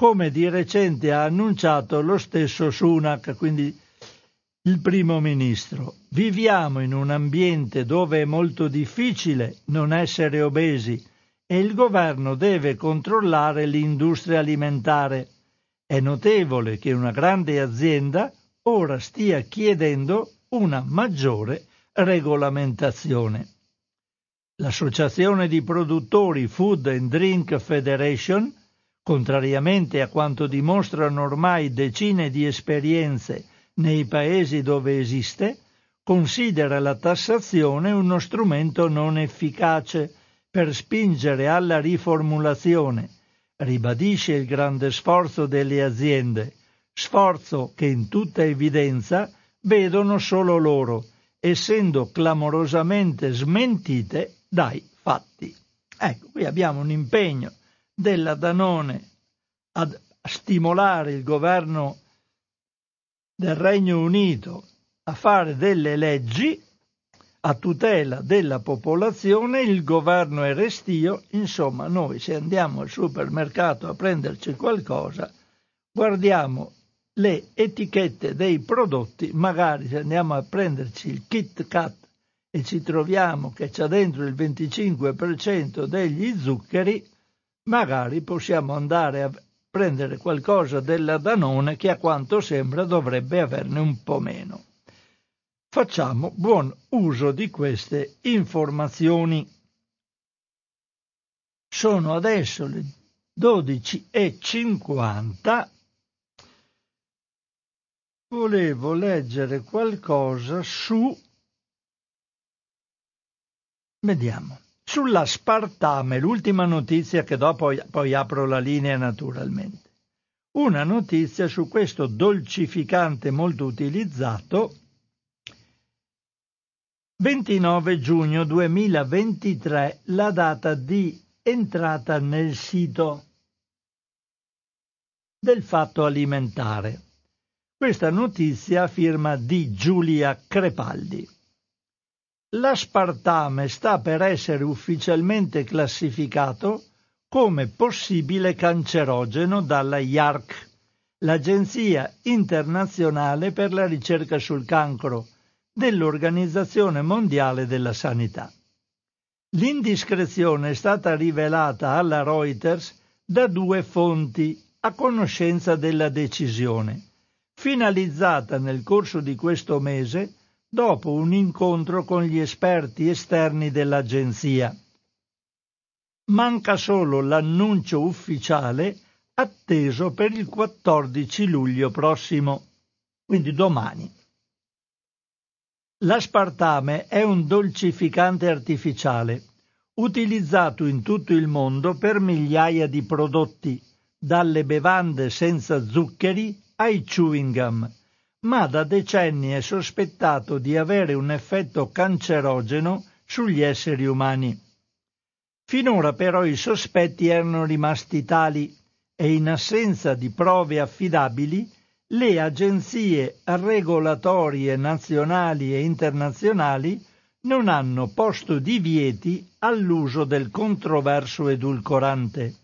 come di recente ha annunciato lo stesso Sunak, quindi il primo ministro. Viviamo in un ambiente dove è molto difficile non essere obesi e il governo deve controllare l'industria alimentare. È notevole che una grande azienda ora stia chiedendo una maggiore regolamentazione. L'Associazione di produttori Food and Drink Federation contrariamente a quanto dimostrano ormai decine di esperienze nei paesi dove esiste, considera la tassazione uno strumento non efficace per spingere alla riformulazione, ribadisce il grande sforzo delle aziende, sforzo che in tutta evidenza vedono solo loro, essendo clamorosamente smentite dai fatti. Ecco, qui abbiamo un impegno della Danone a stimolare il governo del Regno Unito a fare delle leggi a tutela della popolazione, il governo è restio, insomma noi se andiamo al supermercato a prenderci qualcosa, guardiamo le etichette dei prodotti, magari se andiamo a prenderci il Kit Kat e ci troviamo che c'è dentro il 25% degli zuccheri, magari possiamo andare a prendere qualcosa della Danone che a quanto sembra dovrebbe averne un po' meno. Facciamo buon uso di queste informazioni. Sono adesso le 12.50. Volevo leggere qualcosa su... Vediamo. Sull'aspartame, l'ultima notizia che dopo poi apro la linea naturalmente. Una notizia su questo dolcificante molto utilizzato 29 giugno 2023 la data di entrata nel sito del fatto alimentare. Questa notizia firma di Giulia Crepaldi. L'aspartame sta per essere ufficialmente classificato come possibile cancerogeno dalla IARC, l'Agenzia internazionale per la ricerca sul cancro, dell'Organizzazione Mondiale della Sanità. L'indiscrezione è stata rivelata alla Reuters da due fonti a conoscenza della decisione, finalizzata nel corso di questo mese dopo un incontro con gli esperti esterni dell'agenzia. Manca solo l'annuncio ufficiale atteso per il 14 luglio prossimo, quindi domani. L'aspartame è un dolcificante artificiale, utilizzato in tutto il mondo per migliaia di prodotti, dalle bevande senza zuccheri ai chewing gum, ma da decenni è sospettato di avere un effetto cancerogeno sugli esseri umani. Finora però i sospetti erano rimasti tali e in assenza di prove affidabili le agenzie regolatorie nazionali e internazionali non hanno posto divieti all'uso del controverso edulcorante.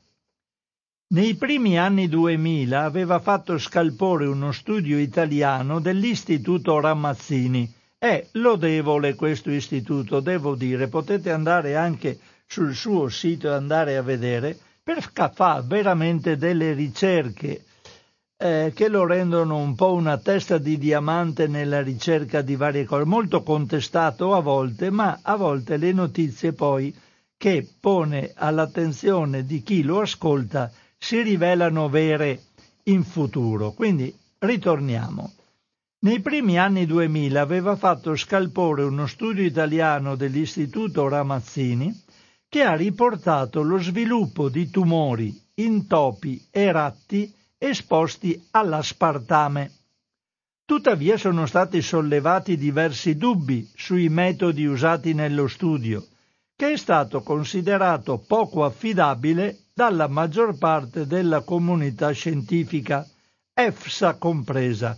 Nei primi anni 2000 aveva fatto scalpore uno studio italiano dell'Istituto Ramazzini. È lodevole questo istituto, devo dire, potete andare anche sul suo sito e andare a vedere, perché fa veramente delle ricerche eh, che lo rendono un po' una testa di diamante nella ricerca di varie cose, molto contestato a volte, ma a volte le notizie poi che pone all'attenzione di chi lo ascolta si rivelano vere in futuro. Quindi ritorniamo. Nei primi anni 2000 aveva fatto scalpore uno studio italiano dell'Istituto Ramazzini che ha riportato lo sviluppo di tumori in topi e ratti esposti all'aspartame. Tuttavia sono stati sollevati diversi dubbi sui metodi usati nello studio, che è stato considerato poco affidabile dalla maggior parte della comunità scientifica, EFSA compresa.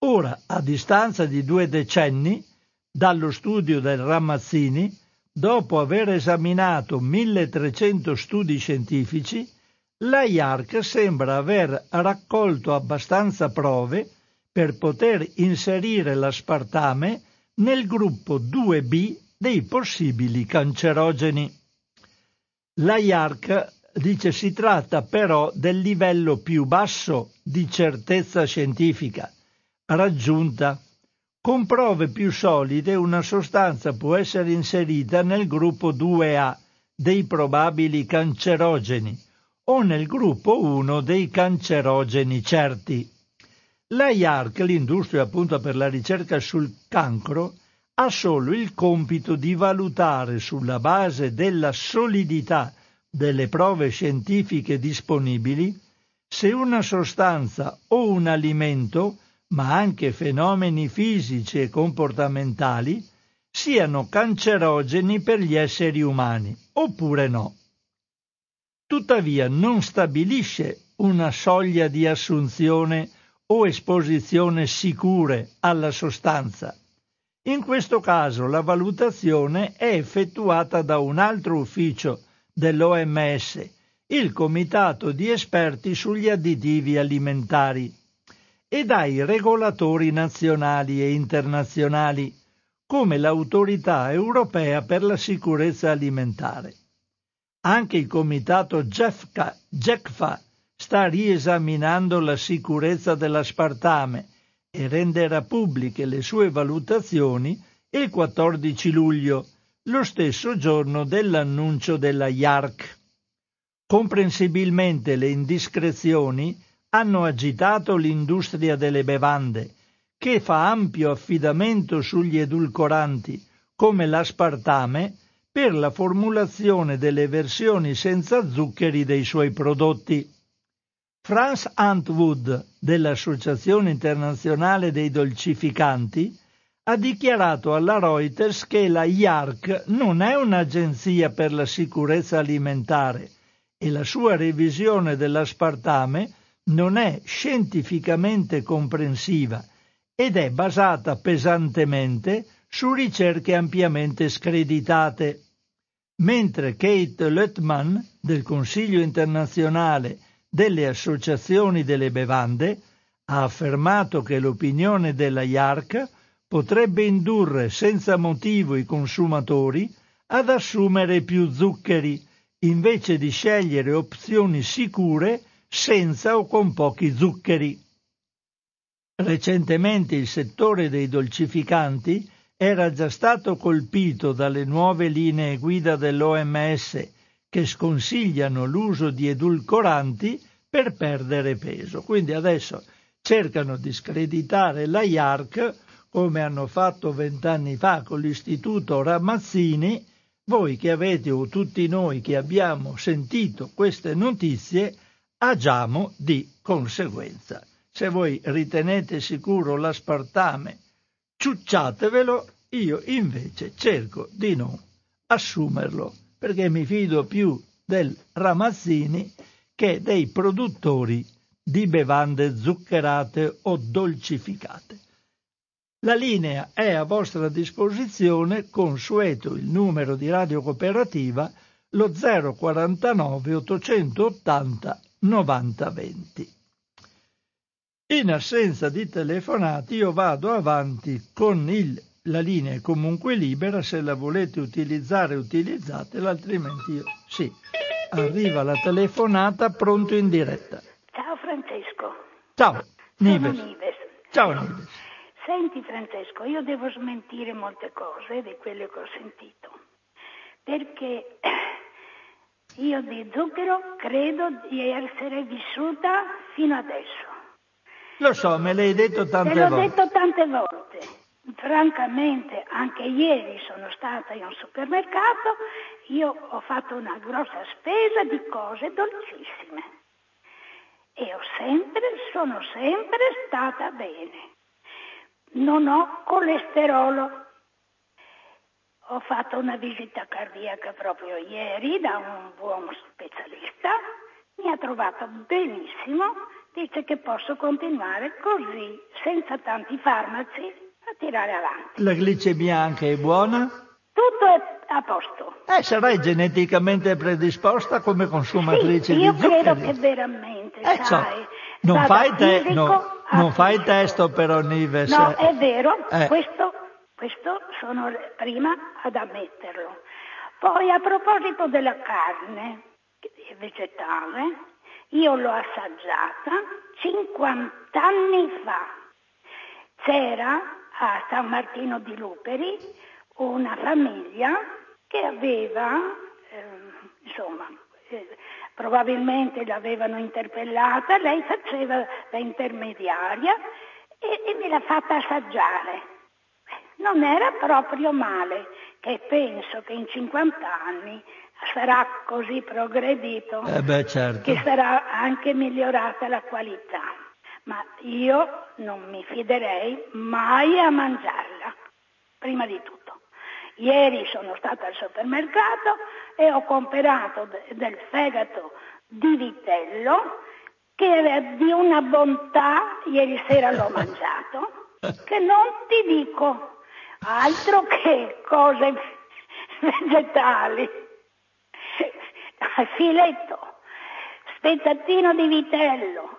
Ora, a distanza di due decenni, dallo studio del Ramazzini, dopo aver esaminato 1300 studi scientifici, la IARC sembra aver raccolto abbastanza prove per poter inserire l'aspartame nel gruppo 2B dei possibili cancerogeni. La IARC dice si tratta però del livello più basso di certezza scientifica raggiunta. Con prove più solide una sostanza può essere inserita nel gruppo 2A dei probabili cancerogeni o nel gruppo 1 dei cancerogeni certi. La IARC, l'industria appunto per la ricerca sul cancro, ha solo il compito di valutare sulla base della solidità delle prove scientifiche disponibili se una sostanza o un alimento, ma anche fenomeni fisici e comportamentali, siano cancerogeni per gli esseri umani oppure no tuttavia non stabilisce una soglia di assunzione o esposizione sicure alla sostanza. In questo caso la valutazione è effettuata da un altro ufficio dell'OMS, il Comitato di esperti sugli additivi alimentari, e dai regolatori nazionali e internazionali, come l'Autorità europea per la sicurezza alimentare. Anche il Comitato GECFA sta riesaminando la sicurezza dell'aspartame e renderà pubbliche le sue valutazioni il 14 luglio, lo stesso giorno dell'annuncio della IARC. Comprensibilmente le indiscrezioni hanno agitato l'industria delle bevande, che fa ampio affidamento sugli edulcoranti, come l'aspartame, per la formulazione delle versioni senza zuccheri dei suoi prodotti. Franz Antwood, dell'Associazione internazionale dei dolcificanti, ha dichiarato alla Reuters che la IARC non è un'agenzia per la sicurezza alimentare, e la sua revisione dell'aspartame non è scientificamente comprensiva ed è basata pesantemente su ricerche ampiamente screditate. Mentre Kate Lettman del Consiglio internazionale delle associazioni delle bevande ha affermato che l'opinione della IARC potrebbe indurre senza motivo i consumatori ad assumere più zuccheri invece di scegliere opzioni sicure senza o con pochi zuccheri. Recentemente il settore dei dolcificanti era già stato colpito dalle nuove linee guida dell'OMS che sconsigliano l'uso di edulcoranti per perdere peso. Quindi adesso cercano di screditare la IARC come hanno fatto vent'anni fa con l'istituto Ramazzini voi che avete o tutti noi che abbiamo sentito queste notizie, agiamo di conseguenza. Se voi ritenete sicuro l'aspartame, ciucciatevelo, io invece cerco di non assumerlo, perché mi fido più del Ramazzini che dei produttori di bevande zuccherate o dolcificate. La linea è a vostra disposizione, consueto il numero di radio cooperativa, lo 049 880 9020. In assenza di telefonati io vado avanti con il, la linea è comunque libera, se la volete utilizzare utilizzatela, altrimenti io sì. Arriva la telefonata, pronto in diretta. Ciao Francesco. Ciao, Nives. Nives. Ciao Nives. Senti Francesco, io devo smentire molte cose di quelle che ho sentito, perché [CLEARS THROAT] io di zucchero credo di essere vissuta fino adesso. Lo so, me l'hai detto tante Te l'ho volte. detto tante volte. Francamente, anche ieri sono stata in un supermercato, io ho fatto una grossa spesa di cose dolcissime. E ho sempre, sono sempre stata bene. Non ho colesterolo. Ho fatto una visita cardiaca proprio ieri da un buon specialista, mi ha trovato benissimo, dice che posso continuare così, senza tanti farmaci, a tirare avanti. La glicemia anche è buona? Tutto è a posto. Eh, sarai geneticamente predisposta come consumatrice sì, io di zuccheri. credo che veramente, eh, sai, non fai, te, no, non fai testo però Nives. No, è vero, eh. questo, questo sono prima ad ammetterlo. Poi a proposito della carne vegetale, io l'ho assaggiata 50 anni fa. C'era a San Martino di Luperi una famiglia che aveva, eh, insomma, eh, probabilmente l'avevano interpellata, lei faceva da intermediaria e, e me l'ha fatta assaggiare. Non era proprio male, che penso che in 50 anni sarà così progredito eh beh, certo. che sarà anche migliorata la qualità. Ma io non mi fiderei mai a mangiarla, prima di tutto. Ieri sono stata al supermercato e ho comprato del fegato di vitello che era di una bontà, ieri sera l'ho mangiato, che non ti dico altro che cose vegetali. Filetto, spezzatino di vitello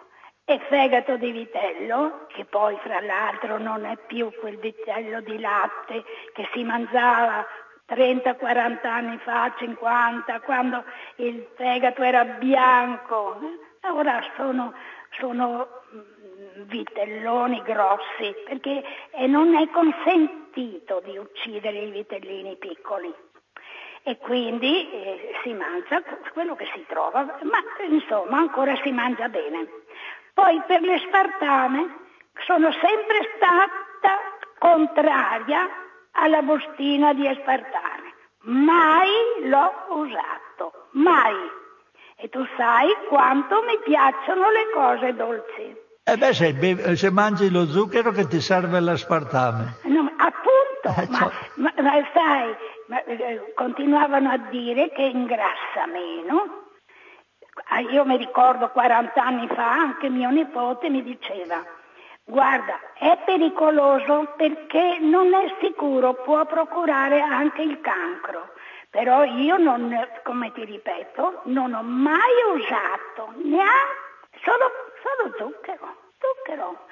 e fegato di vitello, che poi fra l'altro non è più quel vitello di latte che si mangiava 30-40 anni fa, 50, quando il fegato era bianco, ora sono, sono mm, vitelloni grossi, perché non è consentito di uccidere i vitellini piccoli e quindi eh, si mangia quello che si trova, ma insomma ancora si mangia bene. Poi per le spartane sono sempre stata contraria alla bustina di aspartame, mai l'ho usato, mai. E tu sai quanto mi piacciono le cose dolci. Eh beh, se, se mangi lo zucchero che ti serve l'aspartame. No, appunto, eh, ma, ma, ma, sai, ma, eh, continuavano a dire che ingrassa meno. Ah, io mi ricordo 40 anni fa, anche mio nipote mi diceva, guarda, è pericoloso perché non è sicuro, può procurare anche il cancro. Però io non, come ti ripeto, non ho mai usato neanche solo, solo zucchero, zucchero,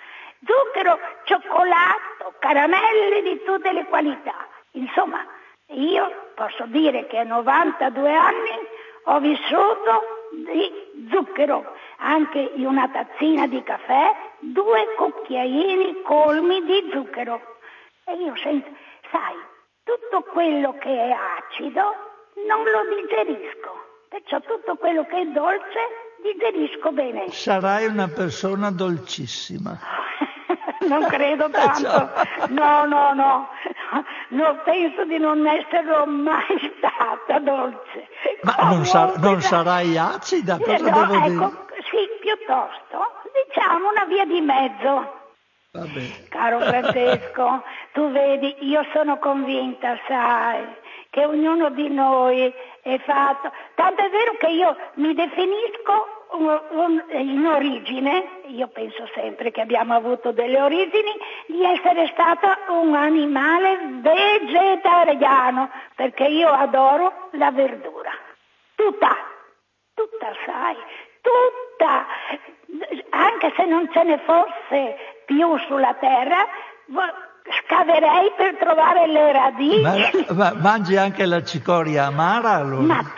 zucchero, cioccolato, caramelle di tutte le qualità. Insomma, io posso dire che a 92 anni ho vissuto di zucchero, anche in una tazzina di caffè, due cucchiaini colmi di zucchero. E io sento, sai, tutto quello che è acido non lo digerisco, perciò tutto quello che è dolce digerisco bene. Sarai una persona dolcissima. [LAUGHS] non credo [LAUGHS] tanto. No, no, no. No, penso di non esserlo mai [LAUGHS] stata dolce. Ma non, sar- non, sarai acida? Cosa no, devo ecco, dire? Sì, piuttosto. Diciamo una via di mezzo. Caro Francesco, [LAUGHS] tu vedi, io sono convinta, sai, che ognuno di noi è fatto. Tanto è vero che io mi definisco in origine, io penso sempre che abbiamo avuto delle origini, di essere stata un animale vegetariano, perché io adoro la verdura. Tutta, tutta, sai, tutta, anche se non ce ne fosse più sulla terra, scaverei per trovare le radici. Ma, ma mangi anche la cicoria amara allora? Ma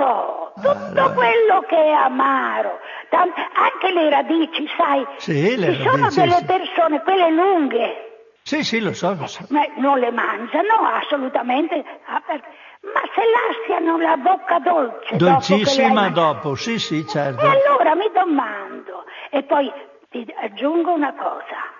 tutto, tutto allora. quello che è amaro, anche le radici, sai, sì, le ci radici, sono delle sì. persone, quelle lunghe. Sì, sì, lo so, lo so. Ma non le mangiano assolutamente, ah, ma se lasciano la bocca dolce. Dolcissima dopo, dopo, sì, sì, certo. E allora mi domando, e poi ti aggiungo una cosa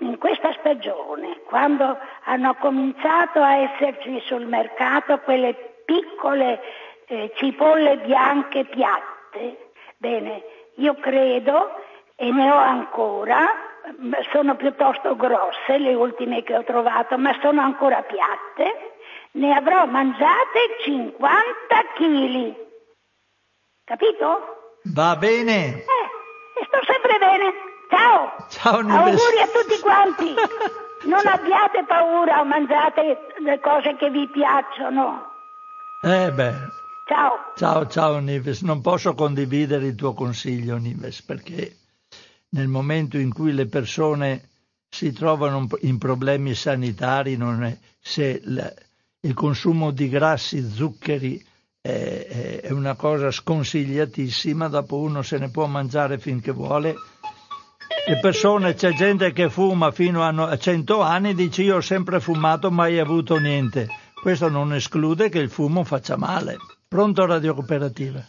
in questa stagione, quando hanno cominciato a esserci sul mercato quelle piccole eh, cipolle bianche piatte, bene, io credo, e ne ho ancora, sono piuttosto grosse le ultime che ho trovato, ma sono ancora piatte, ne avrò mangiate 50 kg. Capito? Va bene. Eh, e sto sempre bene. Ciao! Ciao Auguri a tutti quanti! [LAUGHS] Non Ciao. abbiate paura, mangiate le cose che vi piacciono. Eh beh. Ciao. Ciao, ciao Nives. Non posso condividere il tuo consiglio, Nives, perché nel momento in cui le persone si trovano in problemi sanitari, è, se la, il consumo di grassi, zuccheri è, è una cosa sconsigliatissima, dopo uno se ne può mangiare finché vuole le persone, c'è gente che fuma fino a 100 anni, dice io ho sempre fumato, mai avuto niente. Questo non esclude che il fumo faccia male. Pronto Radio Cooperativa?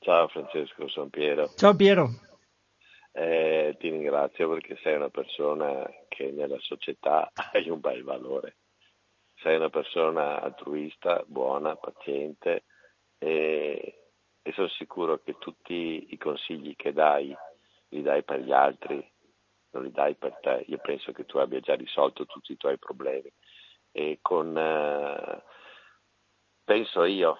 Ciao Francesco, sono Piero. Ciao Piero. Eh, ti ringrazio perché sei una persona che nella società [LAUGHS] hai un bel valore. Sei una persona altruista, buona, paziente e, e sono sicuro che tutti i consigli che dai li dai per gli altri, non li dai per te. Io penso che tu abbia già risolto tutti i tuoi problemi. E con, eh, penso io,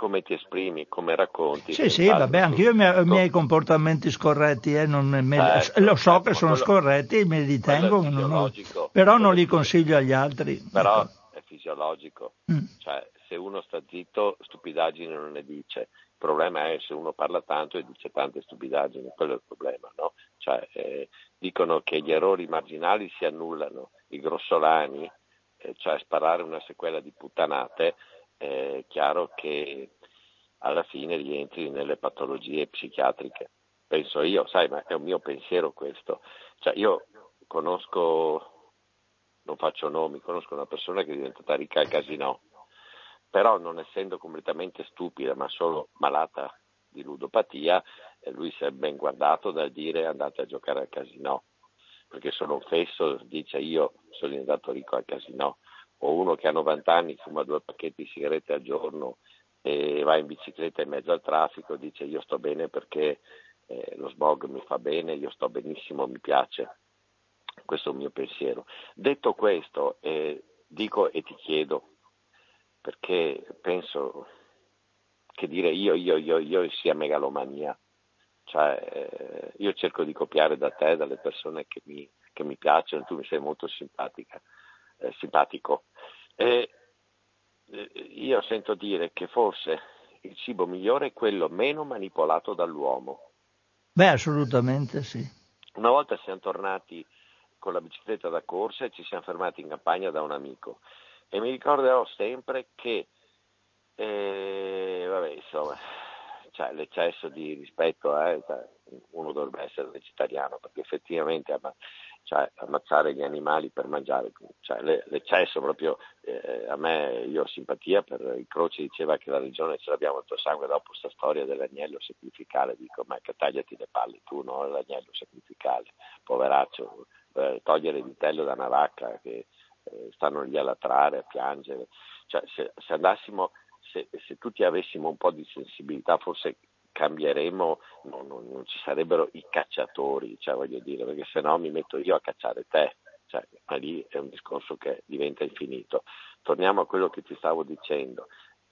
come ti esprimi, come racconti. Sì, sì, vabbè, anche io ho i miei comportamenti scorretti, eh, non, me, certo, lo so certo, che sono quello, scorretti, me li tengo, non ho, però non li consiglio agli altri. Però ecco. è fisiologico, mm. cioè se uno sta zitto stupidaggini non ne dice, il problema è se uno parla tanto e dice tante stupidaggini, quello è il problema, no? Cioè, eh, dicono che gli errori marginali si annullano, i grossolani, eh, cioè sparare una sequela di puttanate, è chiaro che alla fine rientri nelle patologie psichiatriche. Penso io, sai, ma è un mio pensiero questo. Cioè, io conosco, non faccio nomi, conosco una persona che è diventata ricca al casino, però non essendo completamente stupida, ma solo malata di ludopatia, eh, lui si è ben guardato dal dire andate a giocare al casino, perché sono fesso, dice io sono diventato ricco al casino o uno che ha 90 anni fuma due pacchetti di sigarette al giorno e va in bicicletta in mezzo al traffico, dice io sto bene perché eh, lo smog mi fa bene, io sto benissimo, mi piace. Questo è il mio pensiero. Detto questo, eh, dico e ti chiedo, perché penso che dire io, io, io, io sia megalomania. Cioè, eh, io cerco di copiare da te, dalle persone che mi, che mi piacciono, tu mi sei molto simpatica eh, simpatico. E, eh, io sento dire che forse il cibo migliore è quello meno manipolato dall'uomo. Beh, assolutamente sì. Una volta siamo tornati con la bicicletta da corsa e ci siamo fermati in campagna da un amico e mi ricorderò sempre che eh, vabbè, insomma, cioè, l'eccesso di rispetto, eh, cioè, uno dovrebbe essere vegetariano perché effettivamente cioè ammazzare gli animali per mangiare, cioè, l'eccesso proprio, eh, a me io ho simpatia per il Croce diceva che la regione ce l'abbiamo il tuo sangue dopo questa storia dell'agnello sacrificale, dico ma che tagliati le palle tu, no? L'agnello sacrificale, poveraccio, eh, togliere il vitello da una vacca che eh, stanno lì a latrare, a piangere, cioè, se, se andassimo se, se, tutti avessimo un po' di sensibilità, forse cambieremo, no, no, non ci sarebbero i cacciatori, cioè voglio dire, perché se no mi metto io a cacciare te, cioè, ma lì è un discorso che diventa infinito. Torniamo a quello che ti stavo dicendo.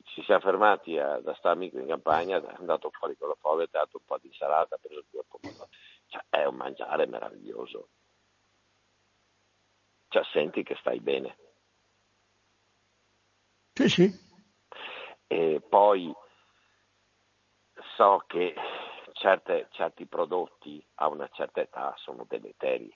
Ci siamo fermati a, da sta amico in campagna, è andato fuori con la foglia, ha dato un po' di insalata, ha preso due pomodori. Cioè, è un mangiare meraviglioso. Cioè, senti che stai bene. Sì, sì. E poi so che certe, certi prodotti a una certa età sono deleteri,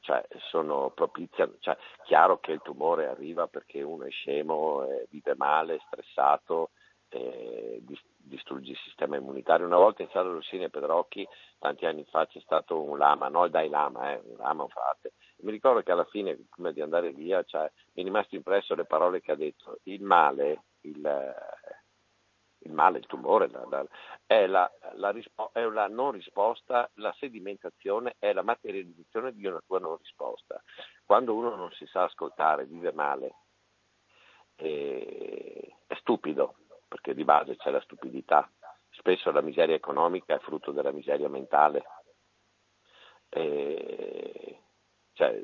cioè sono propiziano, cioè, chiaro che il tumore arriva perché uno è scemo, eh, vive male, stressato, eh, distrugge il sistema immunitario. Una volta in sala Rossini e Pedrocchi, tanti anni fa, c'è stato un lama, no il Dai Lama, eh, un lama, frate. Mi ricordo che alla fine, prima di andare via, cioè, mi è rimasto impresso le parole che ha detto. Il male, il, il male, il tumore, la, la, è, la, rispo- è, la, non risposta, la sedimentazione è la materializzazione di una tua non risposta. Quando uno non si sa ascoltare, vive male, è, è stupido, perché di base c'è la stupidità. Spesso la miseria economica è frutto della miseria mentale. E, cioè,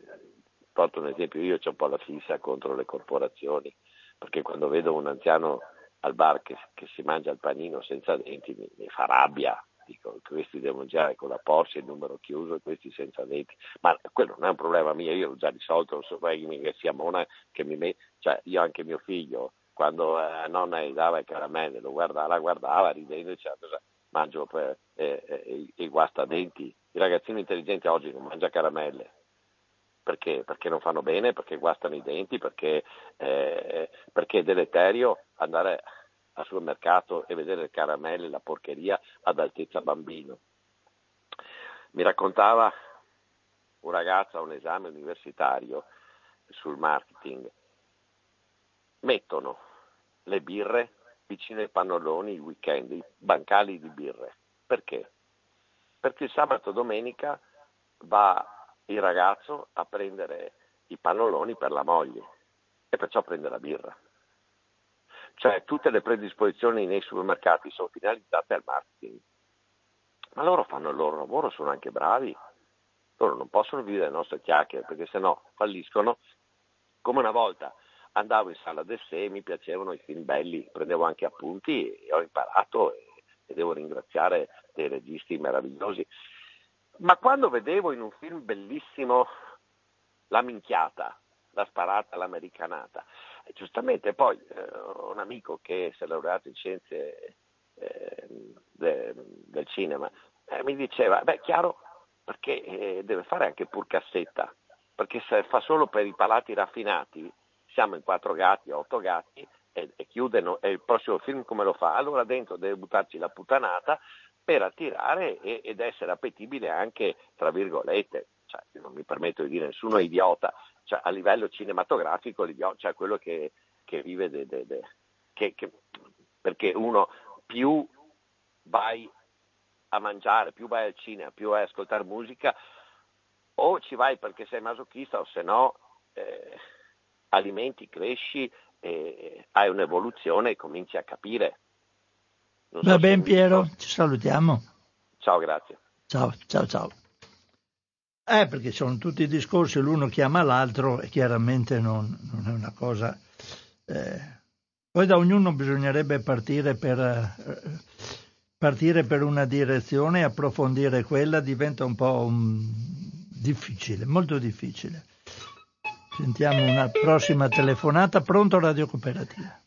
porto un esempio, io ho un po' la fissa contro le corporazioni, perché quando vedo un anziano al bar che, che si mangia il panino senza denti mi, mi fa rabbia, dico questi devono mangiare con la Porsche il numero chiuso e questi senza denti, ma quello non è un problema mio, io l'ho già risolto, non so che sia Mona che mi mette, cioè io anche mio figlio, quando eh, nonna gli dava i caramelle, lo guardava, guardava ridendo e diceva mangio per, eh, eh, i guastadenti, i ragazzini intelligenti oggi non mangiano caramelle, perché? Perché non fanno bene, perché guastano i denti, perché, eh, perché è deleterio andare al supermercato e vedere le caramelle, la porcheria ad altezza bambino. Mi raccontava un ragazzo a un esame universitario sul marketing, mettono le birre vicino ai pannoloni il weekend, i bancali di birre. Perché? Perché il sabato domenica va il ragazzo a prendere i pannoloni per la moglie e perciò prende la birra. Cioè tutte le predisposizioni nei supermercati sono finalizzate al marketing. Ma loro fanno il loro lavoro, sono anche bravi. Loro non possono vivere le nostre chiacchiere perché sennò falliscono. Come una volta andavo in sala sé, mi piacevano i film belli, prendevo anche appunti e ho imparato e, e devo ringraziare dei registi meravigliosi. Ma quando vedevo in un film bellissimo la minchiata, la sparata, l'americanata, giustamente poi eh, un amico che si è laureato in scienze eh, de, del cinema eh, mi diceva, beh chiaro, perché deve fare anche pur cassetta, perché se fa solo per i palati raffinati, siamo in quattro gatti, otto gatti, e, e chiude no, e il prossimo film come lo fa? Allora dentro deve buttarci la puttanata per attirare e, ed essere appetibile anche, tra virgolette, cioè, non mi permetto di dire nessuno è idiota, cioè, a livello cinematografico cioè quello che, che vive, de, de, de, che, che, perché uno più vai a mangiare, più vai al cinema, più vai a ascoltare musica, o ci vai perché sei masochista o se no eh, alimenti, cresci, eh, hai un'evoluzione e cominci a capire. Non Va so bene Piero, ci salutiamo. Ciao, grazie. Ciao, ciao, ciao. Eh, perché sono tutti i discorsi, l'uno chiama l'altro e chiaramente non, non è una cosa... Eh, poi da ognuno bisognerebbe partire per, eh, partire per una direzione e approfondire quella diventa un po' un, difficile, molto difficile. Sentiamo una prossima telefonata. Pronto Radio Cooperativa?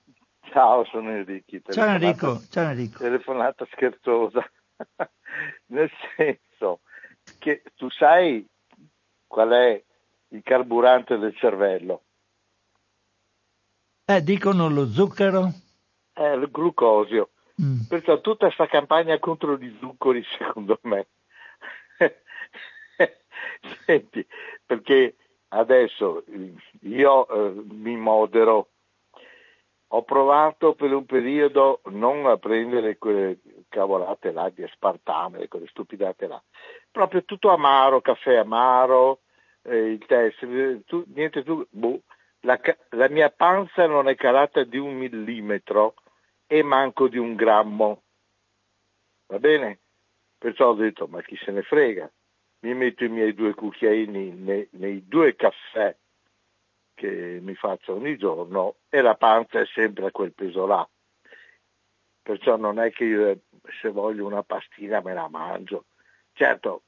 Ciao, sono Enrico. Ciao Enrico, ciao Enrico. Telefonata scherzosa. [LAUGHS] Nel senso che tu sai qual è il carburante del cervello? Eh, dicono lo zucchero? È il glucosio. Mm. Perciò tutta questa campagna contro gli zuccheri, [LAUGHS] secondo me. Senti, perché adesso io eh, mi modero. Ho provato per un periodo non a prendere quelle cavolate là di aspartame, quelle stupidate là. Proprio tutto amaro, caffè amaro, eh, il tè, tu, niente tu, boh, la, la mia panza non è calata di un millimetro e manco di un grammo. Va bene? Perciò ho detto, ma chi se ne frega? Mi metto i miei due cucchiaini nei, nei due caffè che mi faccio ogni giorno e la panza è sempre a quel peso là. Perciò non è che io se voglio una pastina me la mangio. Certo,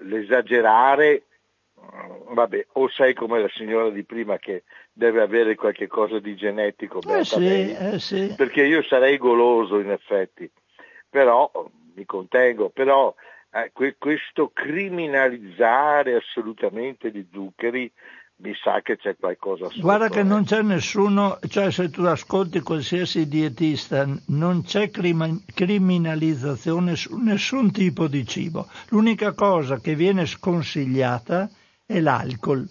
l'esagerare Mm, vabbè, o sei come la signora di prima che deve avere qualche cosa di genetico, eh sì, eh sì. perché io sarei goloso in effetti, però mi contengo, però eh, que- questo criminalizzare assolutamente gli zuccheri mi sa che c'è qualcosa sotto. Guarda che eh. non c'è nessuno, cioè se tu ascolti qualsiasi dietista, non c'è crim- criminalizzazione su nessun tipo di cibo. L'unica cosa che viene sconsigliata e l'alcol,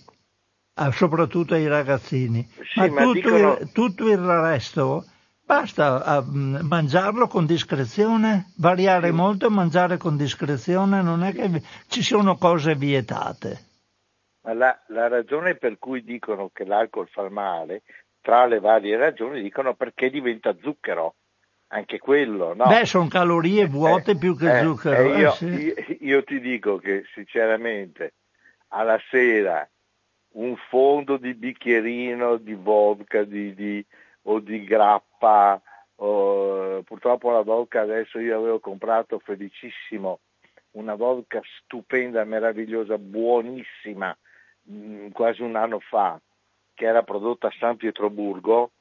ah, soprattutto ai ragazzini. Sì, ma, ma tutto, dicono... il, tutto, il, resto basta uh, mangiarlo con discrezione, variare sì. molto e mangiare con discrezione, non è che ci sono cose vietate. La, la ragione per cui dicono che l'alcol fa male, tra le varie ragioni, dicono perché diventa zucchero anche quello, no? Beh, sono calorie vuote eh, più che eh, zucchero. Eh, io, eh, sì. io, io, ti dico che sinceramente alla sera un fondo di bicchierino di vodka di, di, o di grappa, o, purtroppo la vodka adesso io avevo comprato felicissimo una vodka stupenda, meravigliosa, buonissima, mh, mm, quasi un anno fa, che era prodotta a San Pietroburgo,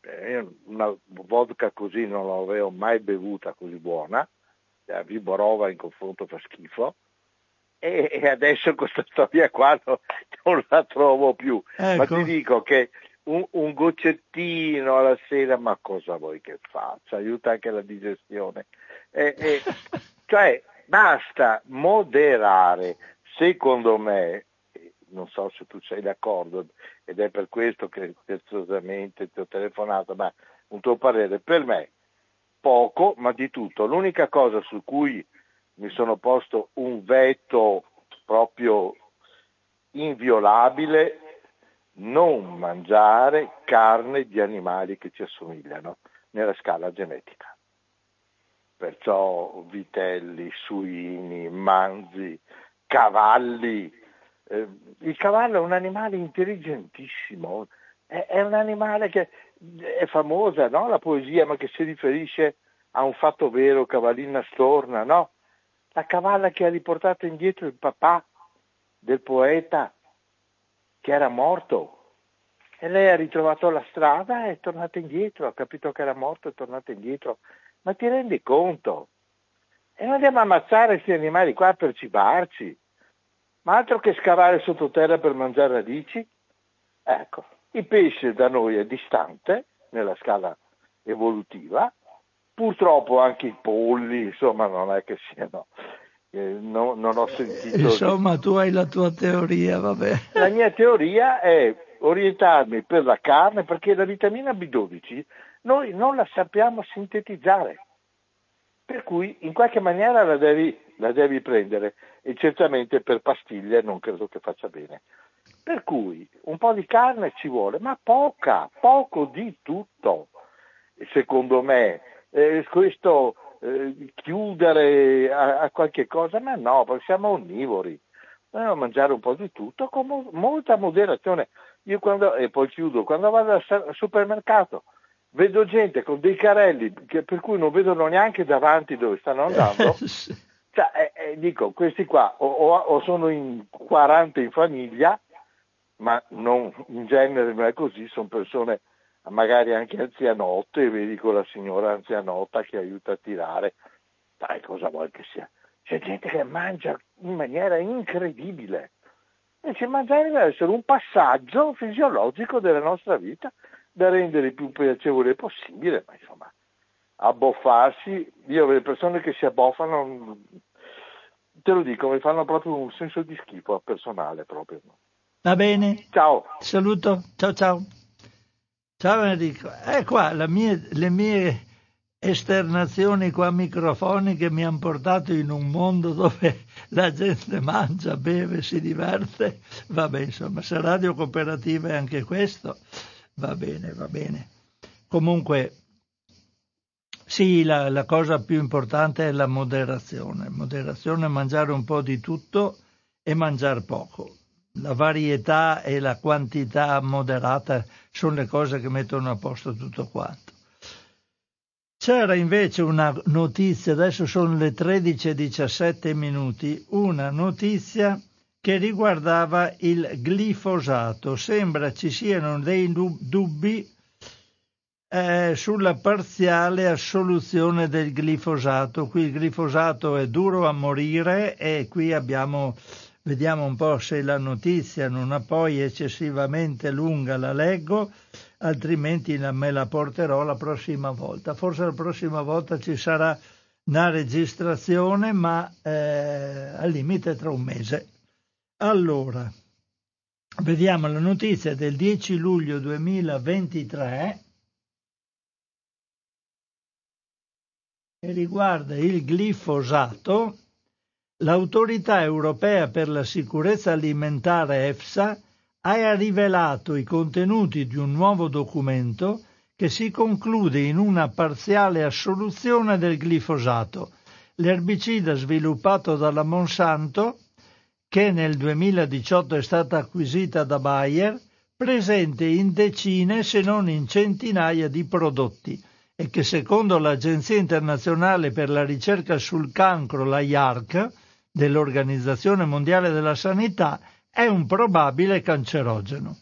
eh, una vodka così non l'avevo mai bevuta così buona, la Viborova in confronto fa schifo, e, adesso [LAUGHS] questa storia qua no, non la trovo più. Ecco. Ma ti dico che un, un, goccettino alla sera, ma cosa vuoi che faccia? Aiuta anche la digestione. E, e, [LAUGHS] cioè, basta moderare, secondo me, non so se tu sei d'accordo, ed è per questo che scherzosamente ti ho telefonato, ma un tuo parere, per me poco, ma di tutto. L'unica cosa su cui mi sono posto un veto proprio inviolabile non mangiare carne di animali che ci assomigliano nella scala genetica. Perciò vitelli, suini, manzi, cavalli. Eh, il cavallo è un animale intelligentissimo, È, è un animale che è famosa, no? La poesia, ma che si riferisce a un fatto vero, cavallina storna, no? La cavalla che ha riportato indietro il papà del poeta che era morto. E lei ha ritrovato la strada e è tornata indietro, ha capito che era morto e è tornata indietro. Ma ti rendi conto? E non andiamo a ammazzare questi animali qua per cibarci, ma altro che scavare sottoterra per mangiare radici. Ecco, il pesce da noi è distante nella scala evolutiva, purtroppo anche i polli, insomma, non è che siano. Eh, no, non ho sentito. Insomma, tu hai la tua teoria, vabbè. La mia teoria è orientarmi per la carne perché la vitamina B12 noi non la sappiamo sintetizzare. Per cui in qualche maniera la devi, la devi prendere e certamente per pastiglie non credo che faccia bene. Per cui un po' di carne ci vuole, ma poca, poco di tutto. Secondo me, eh, questo eh, chiudere a, a, qualche cosa, ma no, perché siamo onnivori. Dobbiamo mangiare un po' di tutto con mo- molta moderazione. Io quando, e poi chiudo, quando vado al, al supermercato vedo gente con dei carelli che, per cui non vedono neanche davanti dove stanno andando. [LAUGHS] cioè, eh, eh, dico, questi qua o, o, o, sono in 40 in famiglia, ma non, in genere non è così, sono persone magari anche anzianotte, vedi con la signora anzianotta che aiuta a tirare. Dai, cosa vuoi che sia? C'è gente che mangia in maniera incredibile. Invece mangiare deve essere un passaggio fisiologico della nostra vita da rendere il più piacevole possibile, ma insomma, abboffarsi, io le persone che si abboffano, te lo dico, mi fanno proprio un senso di schifo personale proprio. Va bene. Ciao. saluto. Ciao ciao. Ciao Enrico. Eh qua mie, le mie esternazioni qua microfoniche mi hanno portato in un mondo dove [LAUGHS] la gente mangia, beve, si diverte. Vabbè, insomma, se radio cooperativa è anche questo. Va bene, va bene. Comunque, sì, la, la, cosa più importante è la moderazione. Moderazione mangiare un po' di tutto e mangiare poco. La varietà e la quantità moderata sono le cose che mettono a posto tutto quanto. C'era invece una notizia, adesso sono le 13.17 minuti, una notizia che riguardava il glifosato. Sembra ci siano dei dubbi eh, sulla parziale assoluzione del glifosato. Qui il glifosato è duro a morire e qui abbiamo, vediamo un po' se la notizia non è poi eccessivamente lunga, la leggo, altrimenti me la porterò la prossima volta. Forse la prossima volta ci sarà una registrazione, ma eh, al limite tra un mese. Allora, vediamo la notizia del 10 luglio 2023 che riguarda il glifosato. L'autorità europea per la sicurezza alimentare EFSA ha rivelato i contenuti di un nuovo documento che si conclude in una parziale assoluzione del glifosato, l'erbicida sviluppato dalla Monsanto che nel 2018 è stata acquisita da Bayer, presente in decine se non in centinaia di prodotti e che secondo l'Agenzia internazionale per la ricerca sul cancro, la IARC, dell'Organizzazione Mondiale della Sanità, è un probabile cancerogeno.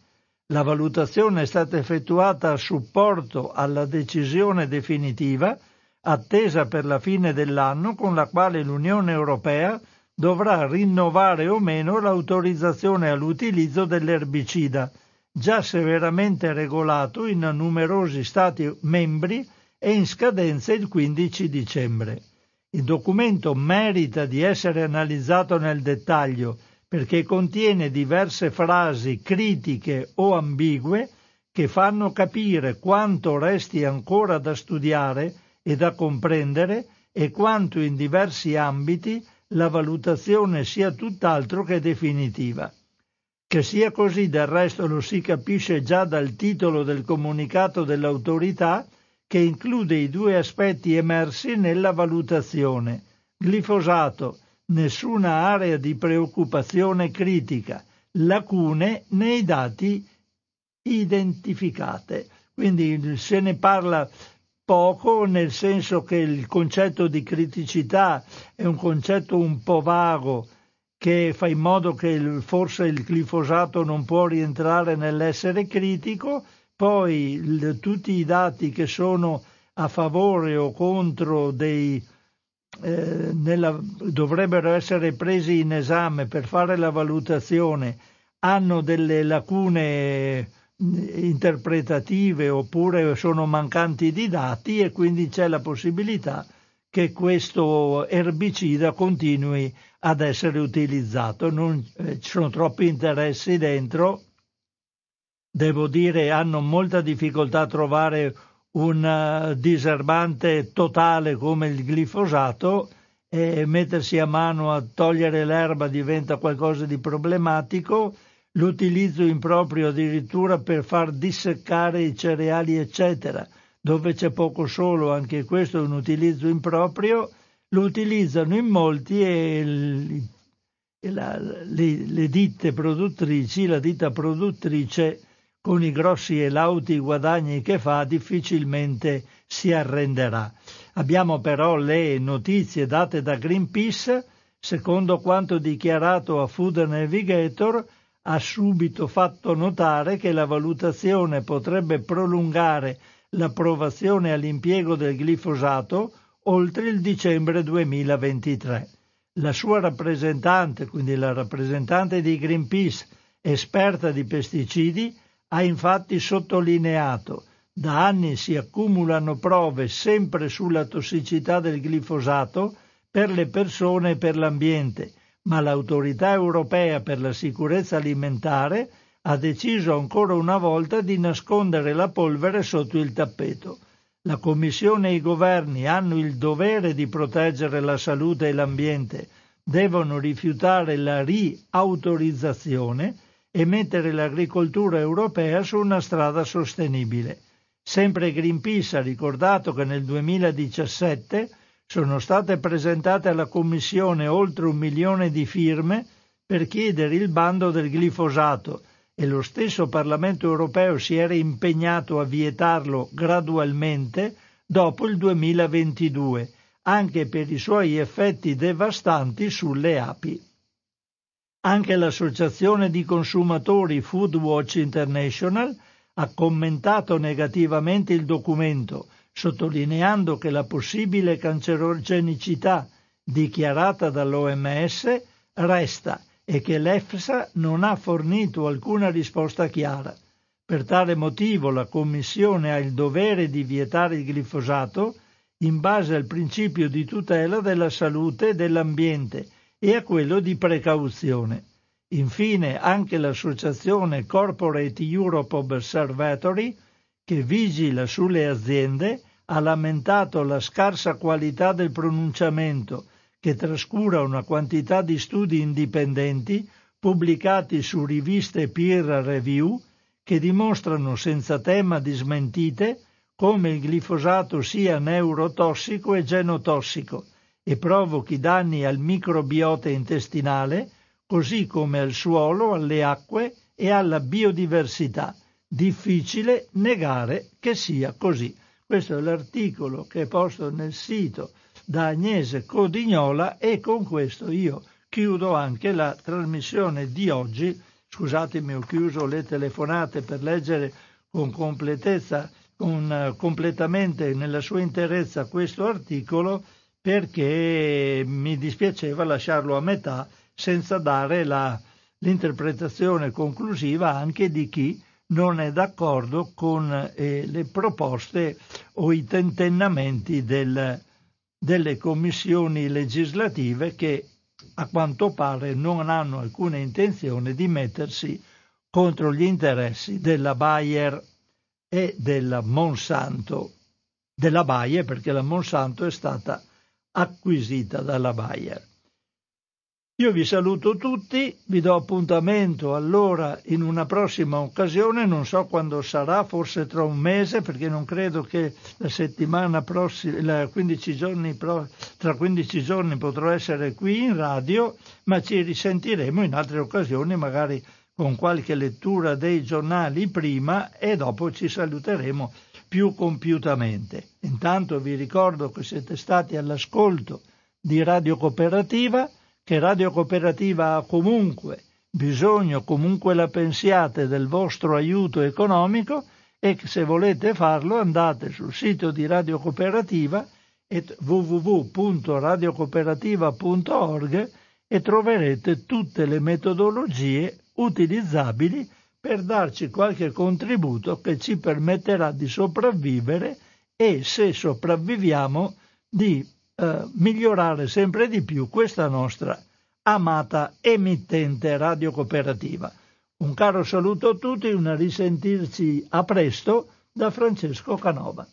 La valutazione è stata effettuata a supporto alla decisione definitiva attesa per la fine dell'anno con la quale l'Unione Europea dovrà rinnovare o meno l'autorizzazione all'utilizzo dell'erbicida, già severamente regolato in numerosi Stati membri e in scadenza il 15 dicembre. Il documento merita di essere analizzato nel dettaglio perché contiene diverse frasi critiche o ambigue che fanno capire quanto resti ancora da studiare e da comprendere e quanto in diversi ambiti la valutazione sia tutt'altro che definitiva. Che sia così del resto lo si capisce già dal titolo del comunicato dell'autorità che include i due aspetti emersi nella valutazione. Glifosato, nessuna area di preoccupazione critica, lacune nei dati identificate. Quindi se ne parla poco, nel senso che il concetto di criticità è un concetto un po' vago che fa in modo che il, forse il glifosato non può rientrare nell'essere critico, poi il, tutti i dati che sono a favore o contro dei, eh, nella, dovrebbero essere presi in esame per fare la valutazione hanno delle lacune interpretative oppure sono mancanti di dati e quindi c'è la possibilità che questo erbicida continui ad essere utilizzato. Non, eh, ci sono troppi interessi dentro, devo dire hanno molta difficoltà a trovare un uh, diserbante totale come il glifosato e mettersi a mano a togliere l'erba diventa qualcosa di problematico l'utilizzo improprio addirittura per far disseccare i cereali, eccetera, dove c'è poco solo, anche questo è un utilizzo improprio, lo utilizzano in molti e, la, le, le, ditte produttrici, la ditta produttrice con i grossi e lauti guadagni che fa difficilmente si arrenderà. Abbiamo però le notizie date da Greenpeace, secondo quanto dichiarato a Food Navigator, ha subito fatto notare che la valutazione potrebbe prolungare l'approvazione all'impiego del glifosato oltre il dicembre 2023. La sua rappresentante, quindi la rappresentante di Greenpeace, esperta di pesticidi, ha infatti sottolineato da anni si accumulano prove sempre sulla tossicità del glifosato per le persone e per l'ambiente ma l'autorità europea per la sicurezza alimentare ha deciso ancora una volta di nascondere la polvere sotto il tappeto. La Commissione e i governi hanno il dovere di proteggere la salute e l'ambiente, devono rifiutare la riautorizzazione e mettere l'agricoltura europea su una strada sostenibile. Sempre Greenpeace ha ricordato che nel 2017 sono state presentate alla Commissione oltre un milione di firme per chiedere il bando del glifosato e lo stesso Parlamento europeo si era impegnato a vietarlo gradualmente dopo il 2022, anche per i suoi effetti devastanti sulle api. Anche l'associazione di consumatori Foodwatch International ha commentato negativamente il documento sottolineando che la possibile cancerogenicità dichiarata dall'OMS resta e che l'EFSA non ha fornito alcuna risposta chiara. Per tale motivo la Commissione ha il dovere di vietare il glifosato in base al principio di tutela della salute e dell'ambiente e a quello di precauzione. Infine anche l'associazione Corporate Europe Observatory che vigila sulle aziende, ha lamentato la scarsa qualità del pronunciamento, che trascura una quantità di studi indipendenti pubblicati su riviste peer review che dimostrano senza tema di smentite come il glifosato sia neurotossico e genotossico e provochi danni al microbiota intestinale, così come al suolo, alle acque e alla biodiversità difficile negare che sia così. Questo è l'articolo che è posto nel sito da Agnese Codignola e con questo io chiudo anche la trasmissione di oggi. Scusatemi, ho chiuso le telefonate per leggere con completezza, con, completamente nella sua interezza questo articolo perché mi dispiaceva lasciarlo a metà senza dare la, l'interpretazione conclusiva anche di chi non è d'accordo con eh, le proposte o i tentennamenti del, delle commissioni legislative che a quanto pare non hanno alcuna intenzione di mettersi contro gli interessi della Bayer e della Monsanto, della Bayer perché la Monsanto è stata acquisita dalla Bayer. Io vi saluto tutti, vi do appuntamento allora in una prossima occasione, non so quando sarà, forse tra un mese, perché non credo che la settimana prossima, 15 giorni tra 15 giorni potrò essere qui in radio, ma ci risentiremo in altre occasioni, magari con qualche lettura dei giornali prima e dopo ci saluteremo più compiutamente. Intanto vi ricordo che siete stati all'ascolto di Radio Cooperativa, che Radio Cooperativa ha comunque bisogno, comunque la pensiate, del vostro aiuto economico e se volete farlo andate sul sito di Radio Cooperativa www.radiocooperativa.org e troverete tutte le metodologie utilizzabili per darci qualche contributo che ci permetterà di sopravvivere e, se sopravviviamo, di eh, migliorare sempre di più questa nostra amata emittente radio cooperativa. Un caro saluto a tutti, una risentirci a presto da Francesco Canova.